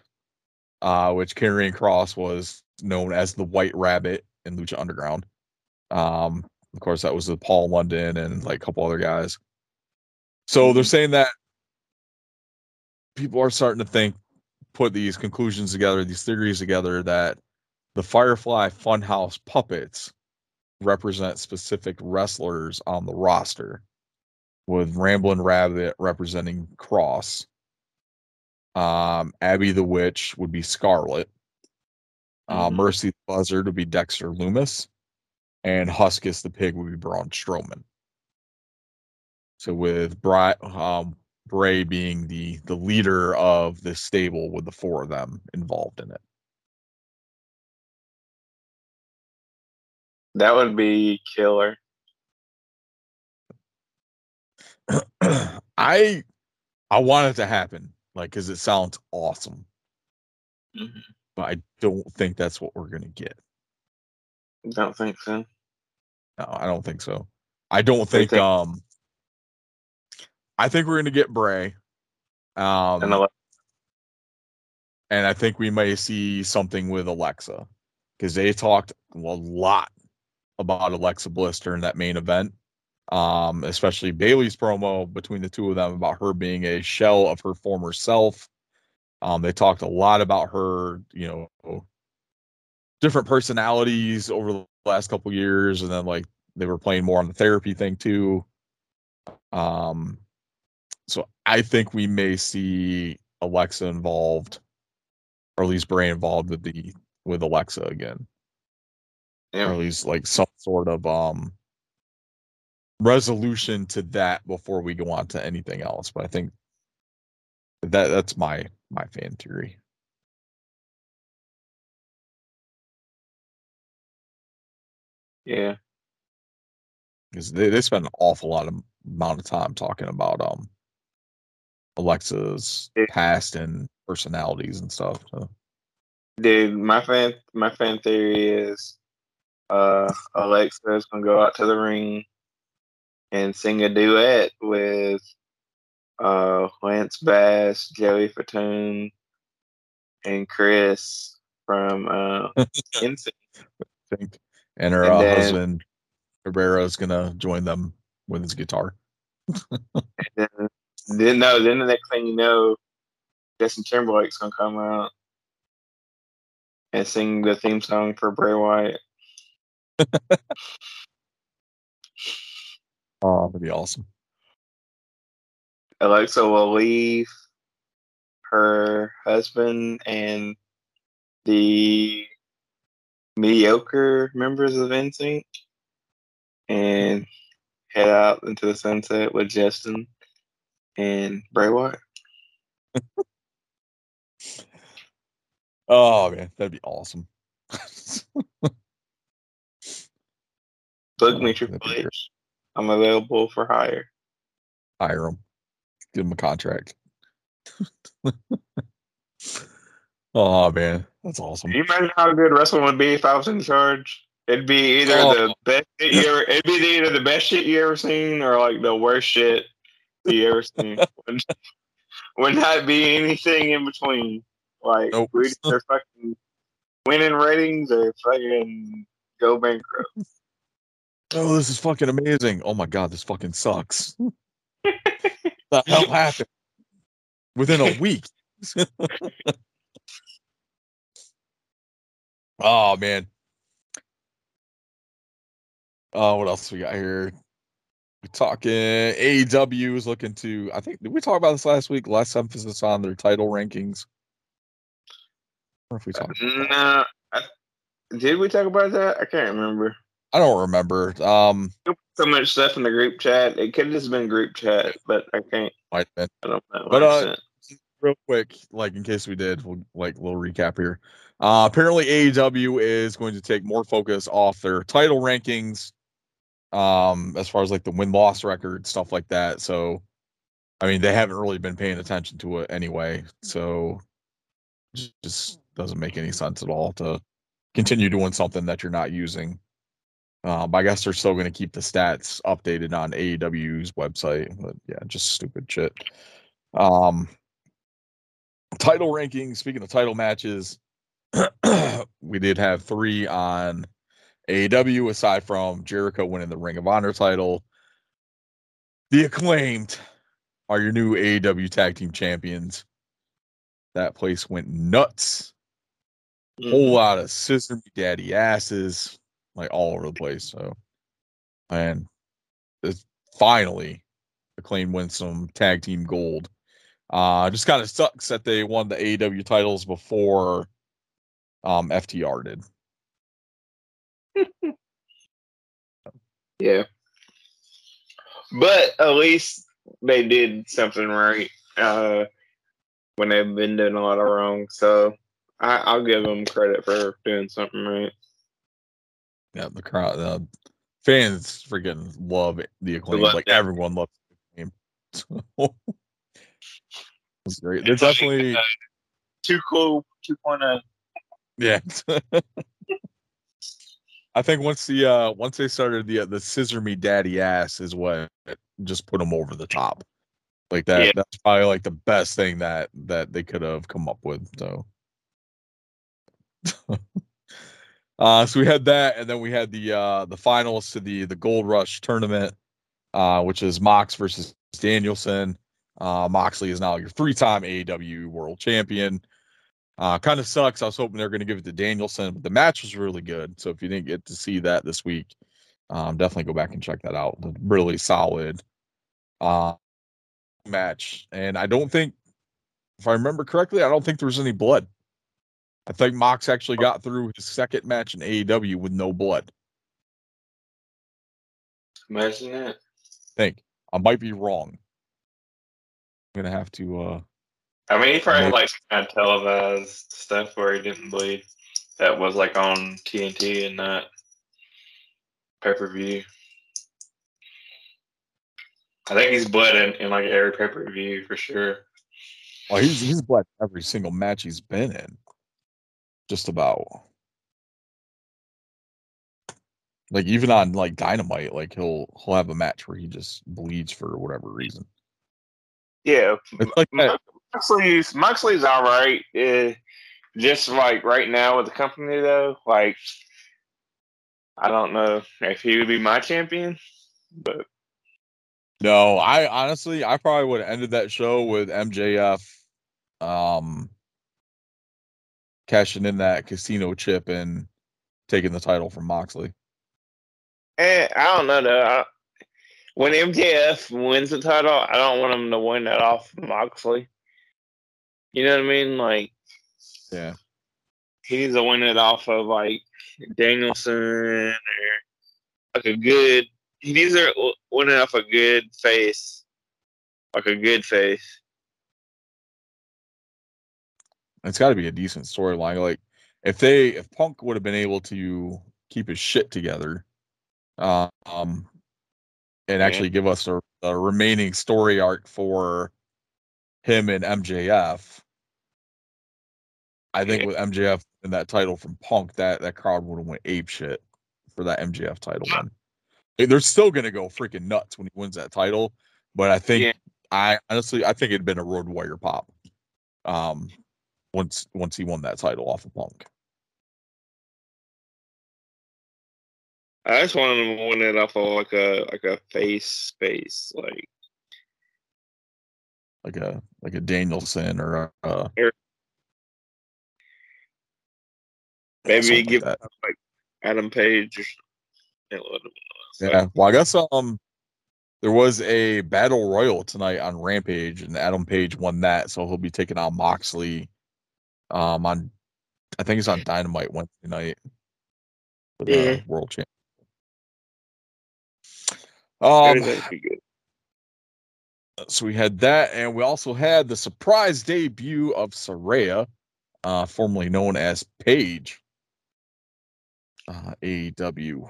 uh, which Karrion Kross was known as the White Rabbit in Lucha Underground. Um, of course, that was with Paul London and like a couple other guys. So they're saying that people are starting to think, put these conclusions together, these theories together that the Firefly Funhouse puppets represent specific wrestlers on the roster, with Ramblin' Rabbit representing Kross. Um, Abby the Witch would be Scarlett. Uh, Mhm. Mercy the Buzzard would be Dexter Lumis, and Huskus the Pig would be Braun Strowman. So with Bri- um, Bray being the the leader of this stable, with the four of them involved in it. That would be killer. I I want it to happen, like because it sounds awesome, Mhm. but I don't think that's what we're gonna get. Don't think so. No, I don't think so. I don't think think? um I think we're gonna get Bray. Um And and I think we may see something with Alexa because they talked a lot about Alexa Bliss during that main event. Um, especially Bayley's promo between the two of them about her being a shell of her former self. Um, they talked a lot about her, you know, different personalities over the last couple years, and then like they were playing more on the therapy thing too. Um, so I think we may see Alexa involved, or at least Bray involved with the with Alexa again, or at least like some sort of um resolution to that before we go on to anything else. But I think that that's my my fan theory. Yeah. because they, they spend an awful lot of amount of time talking about um Alexa's Yeah. past and personalities and stuff. So. Dude, my fan my fan theory is uh Alexa is gonna go out to the ring and sing a duet with uh Lance Bass, Joey Fatone, and Chris from uh NSYNC. I think, and her And then- husband gonna join them with his guitar. Then, then no, then the next thing you know, Justin Timberlake's gonna come out and sing the theme song for Bray Wyatt. Oh, that'd be awesome. Alexa will leave her husband and the mediocre members of NSYNC and head out into the sunset with Justin and Bray Wyatt. Oh man, that'd be awesome. Book Oh, me that'd Triple. H. I'm available for hire. Hire him, give him a contract. oh man, that's awesome. Can you imagine how good wrestling would be if I was in charge? It'd be either Oh. the best shit you ever it'd be either the best shit you ever seen or like the worst shit you ever seen. would, would not be anything in between. Like Nope. we fucking winning ratings or fucking go bankrupt. Oh, this is fucking amazing. Oh my god, this fucking sucks. the hell happened? Within a week. oh man. Oh, what else we got here? We're talking AEW is looking to I think did we talk about this last week? Less emphasis on their title rankings. I if we talked about that. Nah, I, did we talk about that? I can't remember. I don't remember. Um So much stuff in the group chat. It could have just been group chat, but I can't. might have been. I don't know. But, uh, real quick, like in case we did, we'll, like a little recap here. Uh, apparently, AEW is going to take more focus off their title rankings, um, as far as like the win loss record stuff like that. So, I mean, they haven't really been paying attention to it anyway. So, just doesn't make any sense at all to continue doing something that you're not using. Um, I guess they're still going to keep the stats updated on AEW's website, but yeah, just stupid shit. Um, title rankings. Speaking of title matches, we did have three on AEW aside from Jericho winning the Ring of Honor title. The acclaimed are your new AEW tag team champions. that place went nuts. Mm-hmm. Whole lot of scissor daddy asses, like all over the place. So, and it's finally, Acclaimed wins some tag team gold. Uh, just kind of sucks that they won the AEW titles before um FTR did. Yeah. But at least they did something right uh, when they've been doing a lot of wrong. So I, I'll give them credit for doing something right. Yeah, the crowd, the fans freaking love the Acclaimed. love Like that. everyone loves the Acclaimed. it's great. They're definitely uh, Too cool oh. 2.0. yeah. I think once the uh once they started the uh, the scissor me daddy ass is what just put them over the top. Like that Yeah. that's probably like the best thing that that they could have come up with. So uh so we had that and then we had the uh the finals to the the Gold Rush tournament uh which is Mox versus Danielson. Uh Moxley is now your three-time AEW world champion. Uh, kind of sucks. I was hoping they were going to give it to Danielson, but the match was really good. So if you didn't get to see that this week, um, definitely go back and check that out. Really solid uh, match. And I don't think, if I remember correctly, I don't think there was any blood. I think Mox actually got through his second match in AEW with no blood. Imagine that. I think I might be wrong. I'm gonna have to. uh I mean, he probably like kind of televised stuff where he didn't bleed. That was like on TNT and not pay per view. I think he's bled in, in like every pay per view for sure. Well, he's he's bled every single match he's been in. Just about. Like even on like Dynamite, like he'll he'll have a match where he just bleeds for whatever reason. Yeah, It's like that. Moxley's Moxley's all right. Uh, just like right now with the company though, like I don't know if he would be my champion, but No, I honestly I probably would have ended that show with MJF um cashing in that casino chip and taking the title from Moxley. eh, I don't know though. I, when MJF wins the title, I don't want him to win that off Moxley. You know what I mean? Like Yeah. he needs to win it off of like Danielson or like a good. He needs to win it off a good face, like a good face. It's got to be a decent storyline. Like if they if Punk would have been able to keep his shit together, um, and Yeah. actually give us a, a remaining story arc for him and MJF, I think Yeah. with MJF and that title from Punk, that that crowd would have went ape shit for that MJF title. Then They- they're still gonna go freaking nuts when he wins that title, but I think Yeah. I honestly I think it'd been a Road Warrior pop. Um, once once he won that title off of Punk. I just wanted him to win it off of like a like a face face, like like a like a Danielson or a, a maybe like give like Adam Page. Or, and let him- Yeah, well, I guess um, there was a battle royal tonight on Rampage, and Adam Page won that, so he'll be taking on Moxley. Um, on I think it's on Dynamite Wednesday night Yeah. World Champ. Um, maybe that'd be good. so we had that, and we also had the surprise debut of Saraya, uh, formerly known as Paige. Uh, AEW.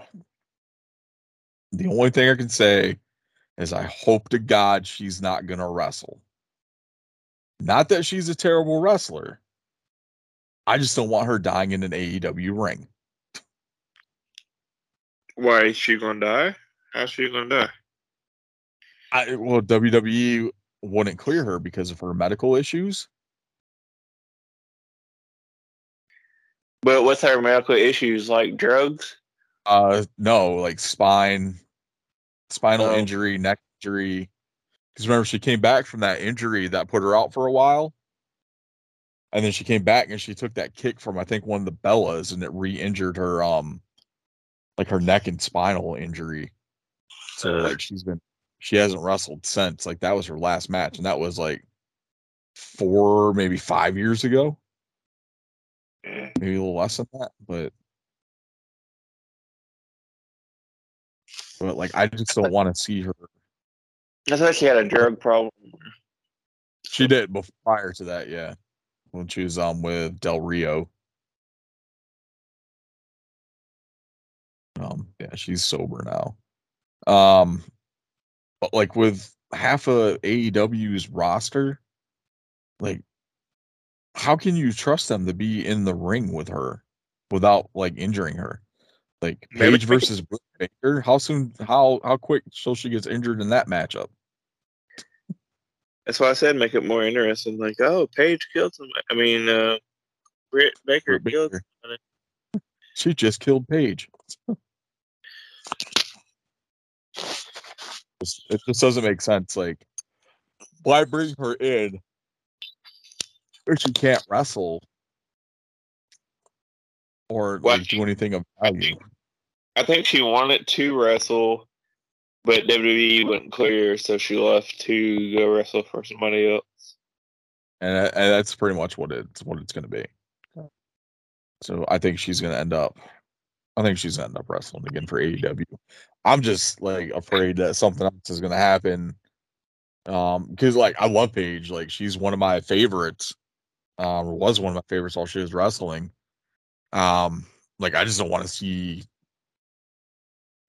The only thing I can say is I hope to God she's not gonna wrestle. Not that she's a terrible wrestler. I just don't want her dying in an AEW ring. Why is she gonna die? How's she gonna die? I well WWE wouldn't clear her because of her medical issues. But what's her medical issues? Like drugs? Uh, no, like spine, spinal Oh. injury, neck injury. Because remember, she came back from that injury that put her out for a while. And then she came back and she took that kick from I think one of the Bellas, and it re-injured her um like her neck and spinal injury. So like she's been she hasn't wrestled since. Like that was her last match, and that was like four, maybe five years ago. Maybe a little less than that, but but like I just don't want to see her. I thought she had a drug problem. She did before prior to that, yeah, when she was on with Del Rio. Um, yeah, she's sober now. Um, but like with half of AEW's roster, like, how can you trust them to be in the ring with her without like injuring her? Like Paige versus Britt Baker, how soon? How how quick till she gets injured in that matchup? That's why I said make it more interesting. Like, oh, Paige killed somebody. I mean, uh, Britt Baker Britt killed. Baker. somebody. She just killed Paige. It just doesn't make sense. Like, why bring her in if she can't wrestle or Well, like do anything of value? I think she wanted to wrestle, but WWE wouldn't clear, so she left to go wrestle for somebody else. and, and that's pretty much what it's what it's going to be. So I think she's going to end up. I think she's going to end up wrestling again for AEW. I'm just like afraid that something else is going to happen. Um, because like I love Paige, like she's one of my favorites. Um, was one of my favorites while she was wrestling. Um, like I just don't want to see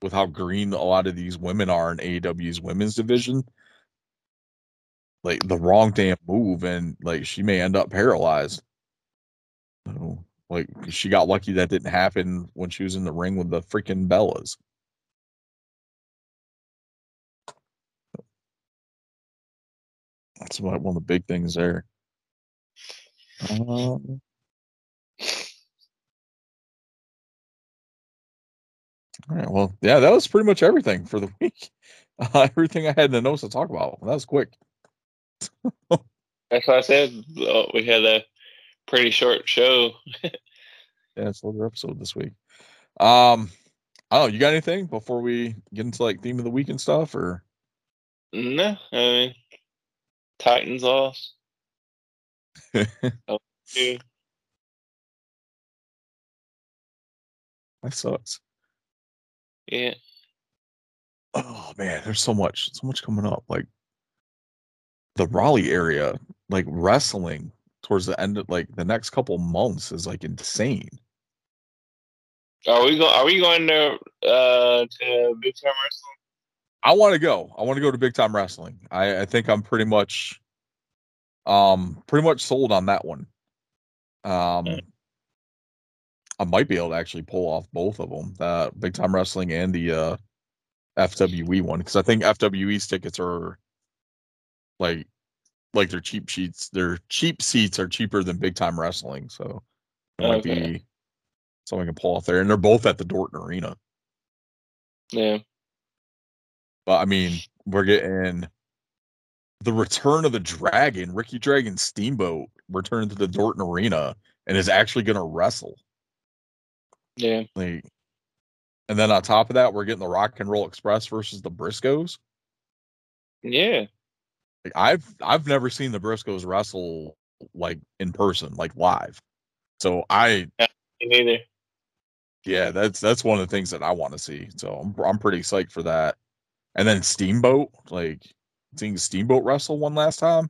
with how green a lot of these women are in AEW's women's division like the wrong damn move and like she may end up paralyzed. So, like she got lucky that didn't happen when she was in the ring with the freaking Bellas. That's what, one of the big things there. Um, all right, well, yeah, that was pretty much everything for the week. Uh, everything I had in the notes to talk about. That was quick. That's why I said we had a pretty short show. Yeah, it's a little episode this week. Um, I don't know. You got anything before we get into like theme of the week and stuff, or No, I mean Titans lost. that Yeah. sucks. Yeah. Oh man, there's so much, so much coming up. Like the Raleigh area, like wrestling towards the end of like the next couple months is like insane. Are we going? Are we going to uh to Big Time Wrestling? I want to go. I want to go to big time wrestling. I, I think I'm pretty much, um, pretty much sold on that one. Um. I might be able to actually pull off both of them, the big time wrestling and the uh, FWE one, because I think FWE's tickets are like, like their cheap sheets. Their cheap seats are cheaper than big time wrestling, so it might Okay. be something I can pull off there. And they're both at the Dorton Arena. Yeah. But I mean, we're getting the return of the dragon, Ricky Dragon Steamboat, returned to the Dorton Arena and is actually going to wrestle. Yeah. Like, and then on top of that, we're getting the Rock and Roll Express versus the Briscoes. Yeah. Like, I've I've never seen the Briscoes wrestle like in person, like live. So I Me neither. yeah, that's that's one of the things that I want to see. So I'm I'm pretty psyched for that. And then Steamboat, like seeing Steamboat wrestle one last time,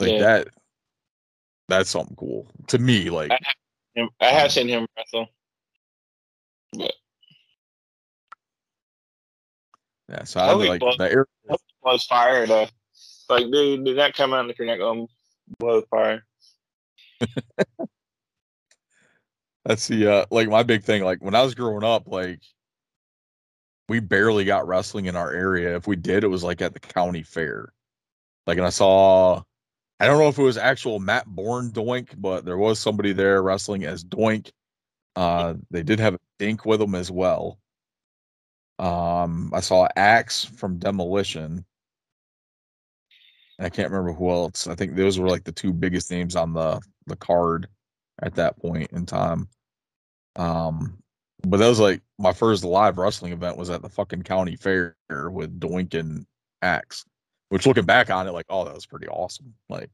like Yeah. that. That's something cool to me. Like Him- I have seen him wrestle. But yeah, so I That'll like fun. the air. was fire though. Like, dude, did that come out if you're not going to blow fire. That's the uh like my big thing. Like when I was growing up, like we barely got wrestling in our area. If we did, it was like at the county fair. Like, and I saw, I don't know if it was actual Matt Bourne Doink, but there was somebody there wrestling as Doink. Uh, they did have a Dink with them as well. Um, I saw Axe from Demolition. I can't remember who else. I think those were like the two biggest names on the the card at that point in time. Um, but that was like my first live wrestling event was at the fucking county fair with Doink and Axe. Which looking back on it, like, oh, that was pretty awesome. Like,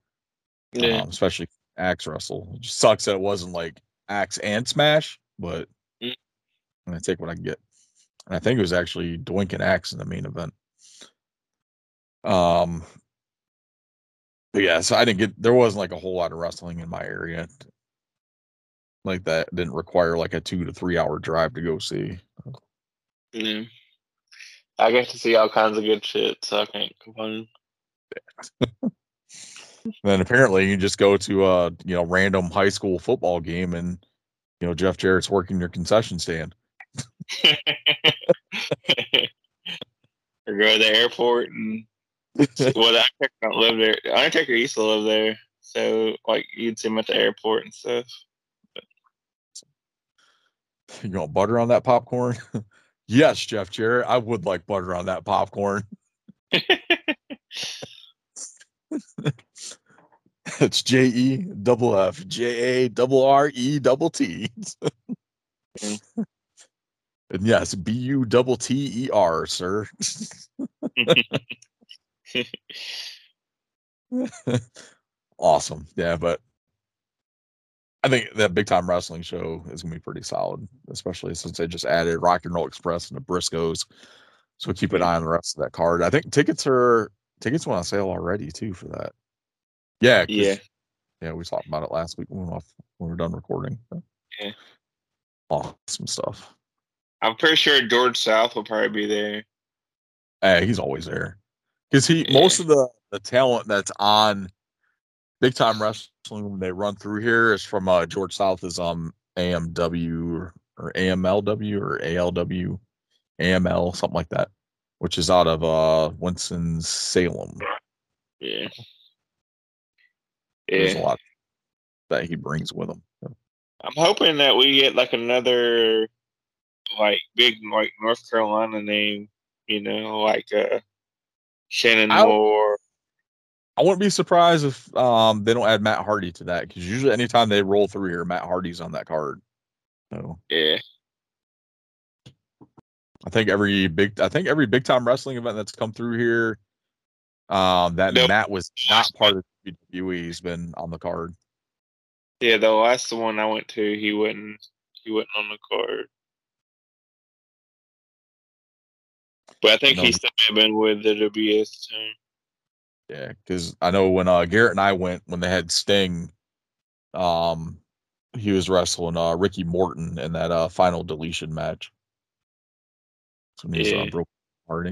Yeah. um, especially Axe wrestle. It just sucks that it wasn't like Axe and Smash, but Mm. I'm gonna take what I can get. And I think it was actually Doink and Axe in the main event. Um, but yeah, so I didn't get there wasn't like a whole lot of wrestling in my area like that. Didn't require like a two to three hour drive to go see. Yeah. I get to see all kinds of good shit, so I can't complain. then apparently you just go to a you know random high school football game and you know Jeff Jarrett's working your concession stand. or go to the airport and well, the Undertaker don't live there. The Undertaker used to live there, so like you'd see him at the airport and stuff. You want butter on that popcorn? yes, Jeff Jarrett. I would like butter on that popcorn. it's J E double F J A double R E double T. Mm. and yes, B U double T E R, sir. awesome. Yeah, but I think that big time wrestling show is gonna be pretty solid, especially since they just added Rock and Roll Express and the Briscoes. So keep an eye on the rest of that card. I think tickets are tickets went on sale already too for that. Yeah, yeah, yeah. We talked about it last week when we were, off, when we were done recording. Yeah. awesome stuff. I'm pretty sure George South will probably be there. Hey, he's always there because he most of the the talent that's on big time wrestling when they run through here is from uh, George South is um AMW or, or AMLW or ALW AML something like that, which is out of uh Winston Salem. Yeah, There's a lot that he brings with him. I'm hoping that we get like another like big like North Carolina name. You know, like uh Shannon I- Moore. I wouldn't be surprised if um they don't add Matt Hardy to that because usually anytime they roll through here, Matt Hardy's on that card. So Yeah, I think every big I think every big time wrestling event that's come through here, um, that Nope. Matt was not part of WWE. He's been on the card. yeah. The last one I went to, he wasn't he wasn't on the card. But I think he still may have been with the WS team. Yeah, because I know when uh Garrett and I went when they had Sting, um, he was wrestling uh Ricky Morton in that uh final deletion match. So when he's uh, Yeah. broke Hardy,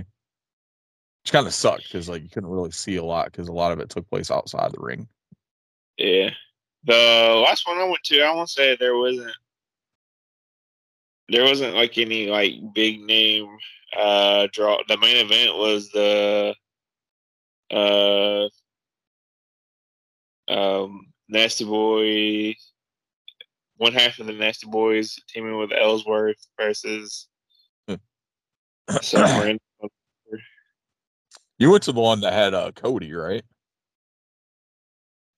which kind of sucked because like you couldn't really see a lot because a lot of it took place outside the ring. Yeah. The last one I went to, I won't say there wasn't there wasn't like any like big name uh draw. The main event was the uh um Nasty Boy one half of the Nasty Boys teaming with Ellsworth versus You went to the one that had uh Cody, right?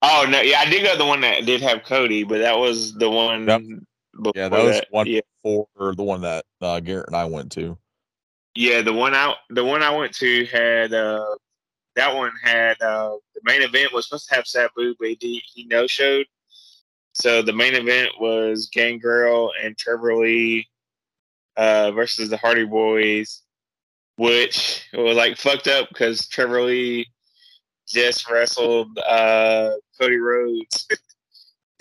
Oh no, yeah, I did go to the one that did have Cody, but that was the one. Yep. Before Yeah, that was that. one Yeah, for the one that uh, Garrett and I went to. yeah, the one out, the one I went to had. uh That one had uh the main event was supposed to have Sabu, but he, he no showed. So the main event was Gangrel and Trevor Lee uh versus the Hardy Boys, which was like fucked up because Trevor Lee just wrestled uh Cody Rhodes.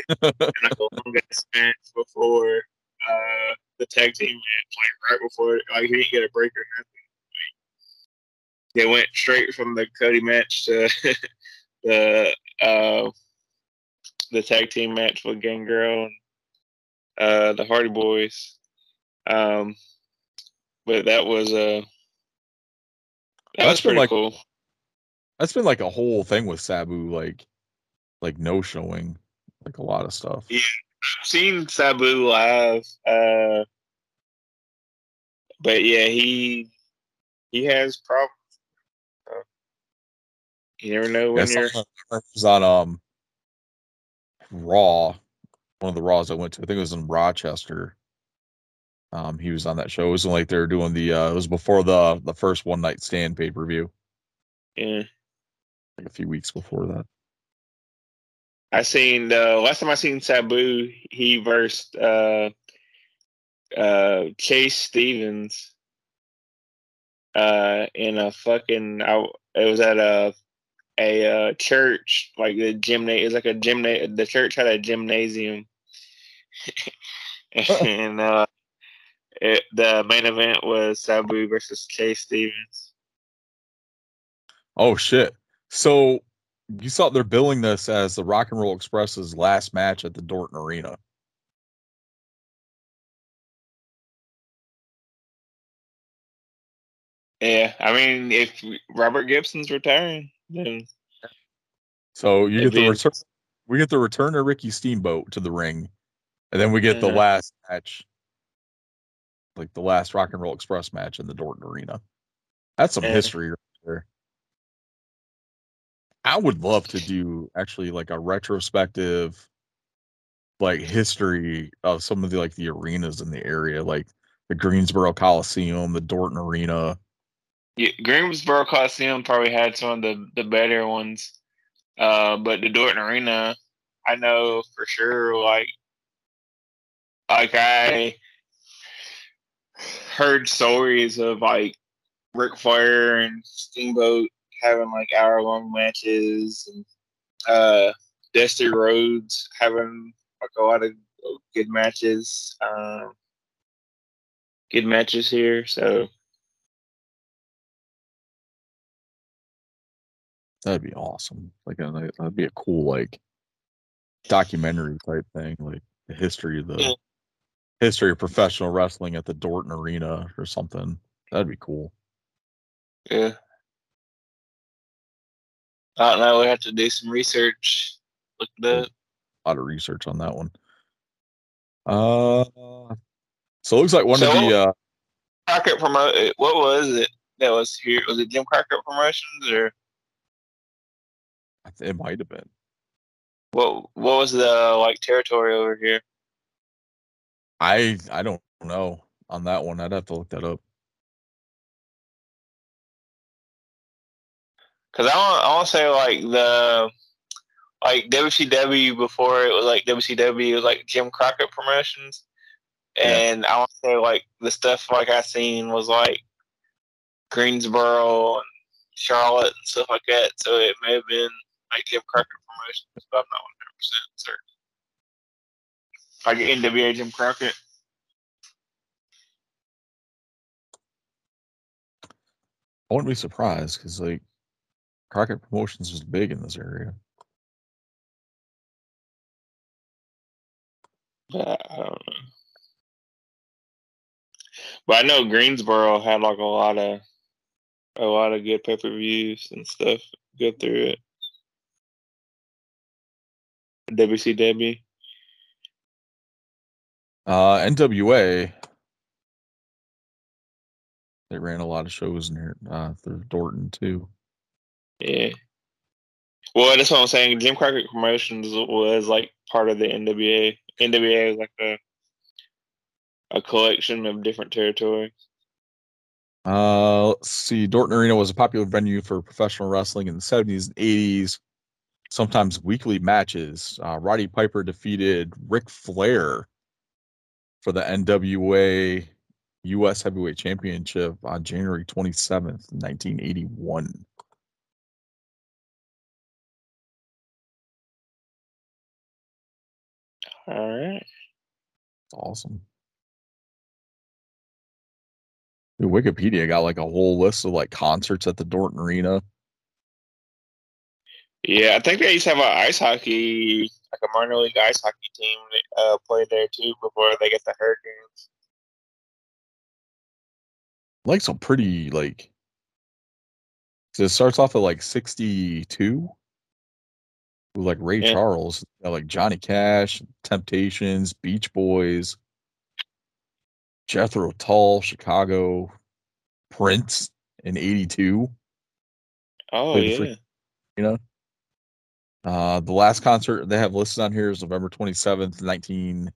in like the longest match before uh, the tag team match, like right before, like he didn't get a break or nothing. Like, they went straight from the Cody match to the uh, the tag team match with Gangrel and uh, the Hardy Boys. Um, but that was uh, that That's was been like- cool. That's been like a whole thing with Sabu, like like no showing, like a lot of stuff. Yeah. I've seen Sabu live, uh, but yeah, he he has problems. Uh, You never know Yeah, when you're. was on um Raw, one of the Raws I went to. I think it was in Rochester. Um, he was on that show. It wasn't like they were doing the. uh It was before the the first one night stand pay per view, Yeah. like a few weeks before that. I seen the last time I seen Sabu, he versed uh uh Chase Stevens uh in a fucking I, it was at a a uh, church like the gymna it was like a gymna the church had a gymnasium and uh it, the main event was Sabu versus Chase Stevens. Oh shit! So you saw they're billing this as the Rock and Roll Express's last match at the Dorton Arena. Yeah, I mean if Robert Gibson's retiring, then So you get the return. We get the return of Ricky Steamboat to the ring, and then we get the Mhm. last match, like the last Rock and Roll Express match in the Dorton Arena. That's some Yeah. history right there. I would love to do actually like a retrospective, like history of some of the like the arenas in the area, like the Greensboro Coliseum, the Dorton Arena. Yeah, Greensboro Coliseum probably had some of the, the better ones. Uh, but the Dorton Arena, I know for sure, like, like I heard stories of like Ric Flair and Steamboat having like hour long matches and uh Dusty Rhodes having like a lot of good matches. Um good matches here. So That'd be awesome. Like a, that'd be a cool like documentary type thing, like the history of the Yeah. History of professional wrestling at the Dorton Arena or something. That'd be cool. Yeah. I don't know. We have to do some research. Look it up. A lot of research on that one. Uh, so it looks like one So- of the uh, Crockett promote. What was it that was here? Was it Jim Crockett Promotions or it might have been. what? What was the like territory over here? I I don't know on that one. I'd have to look that up. Because I want. I want to say like the like WCW before it was like WCW it was like Jim Crockett Promotions, Yeah. and I want to say like the stuff like I seen was like Greensboro and Charlotte and stuff like that. So it may have been like Jim Crockett Promotions, but I'm not 100 percent certain. Like NWA Jim Crockett. I wouldn't be surprised because like Crockett Promotions was big in this area. But I don't know. But I know Greensboro had like a lot of a lot of good pay per views and stuff go through it. WCW. Uh, NWA. They ran a lot of shows in here uh, through Dorton too. Yeah. Well, that's what I'm saying. Jim Crockett Promotions was like part of the NWA. NWA is like a a collection of different territories. Uh, let's see. Dorton Arena was a popular venue for professional wrestling in the 70s and 80s. Sometimes weekly matches. Uh, Roddy Piper defeated Ric Flair for the NWA U.S. Heavyweight Championship on January 27th, 1981. All right. Awesome. Wikipedia got like a whole list of like concerts at the Dorton Arena. Yeah, I think they used to have an ice hockey, like a minor league ice hockey team uh, played there too before they get the Hurricanes. like some pretty like 'cause it starts off at like 62 with like Ray Yeah. Charles, like Johnny Cash, Temptations, Beach Boys, Jethro Tull, Chicago, Prince in 82. Oh yeah, freak- know. Uh, the last concert they have listed on here is November 27th, 19.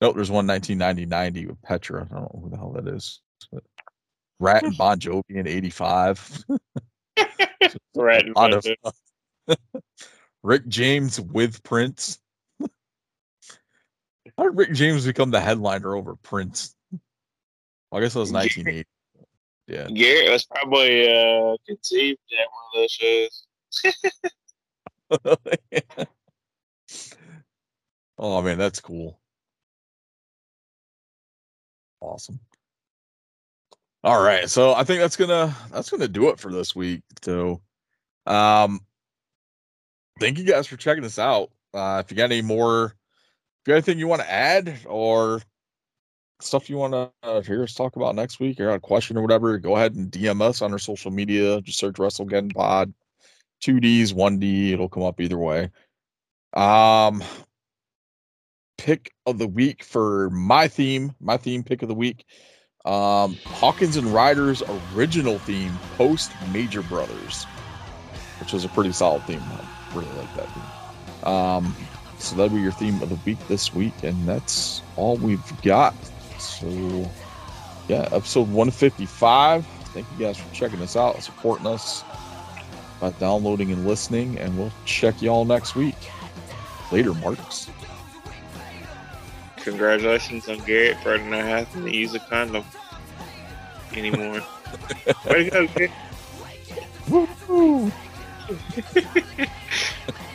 Nope, there's one 1990 with Petra. I don't know who the hell that is. But Ratt and Bon Jovi in 85. Ratt A lot of. Rick James with Prince. How did Rick James become the headliner over Prince? Well, I guess it was 1980. Yeah. Garrett was probably uh, conceived at one of those shows. oh man, that's cool. Awesome. All right, so I think that's gonna that's gonna do it for this week. So, um, thank you guys for checking us out. Uh, if you got any more, if you got anything you want to add or stuff you want to uh, hear us talk about next week, or a question or whatever, go ahead and DM us on our social media. Just search WrestleGeddon Pod, two D's, one D. It'll come up either way. Um, pick of the week for my theme, my theme pick of the week. Um, Hawkins and Ryder's original theme post Major Brothers, which was a pretty solid theme. I really like that theme. Um, so that'll be your theme of the week this week, and that's all we've got. So, yeah, episode 155. Thank you guys for checking us out, supporting us by downloading and listening, and we'll check y'all next week. Later, Marks. Congratulations on Garrett for not having to use a condom anymore. Way to go, Garrett.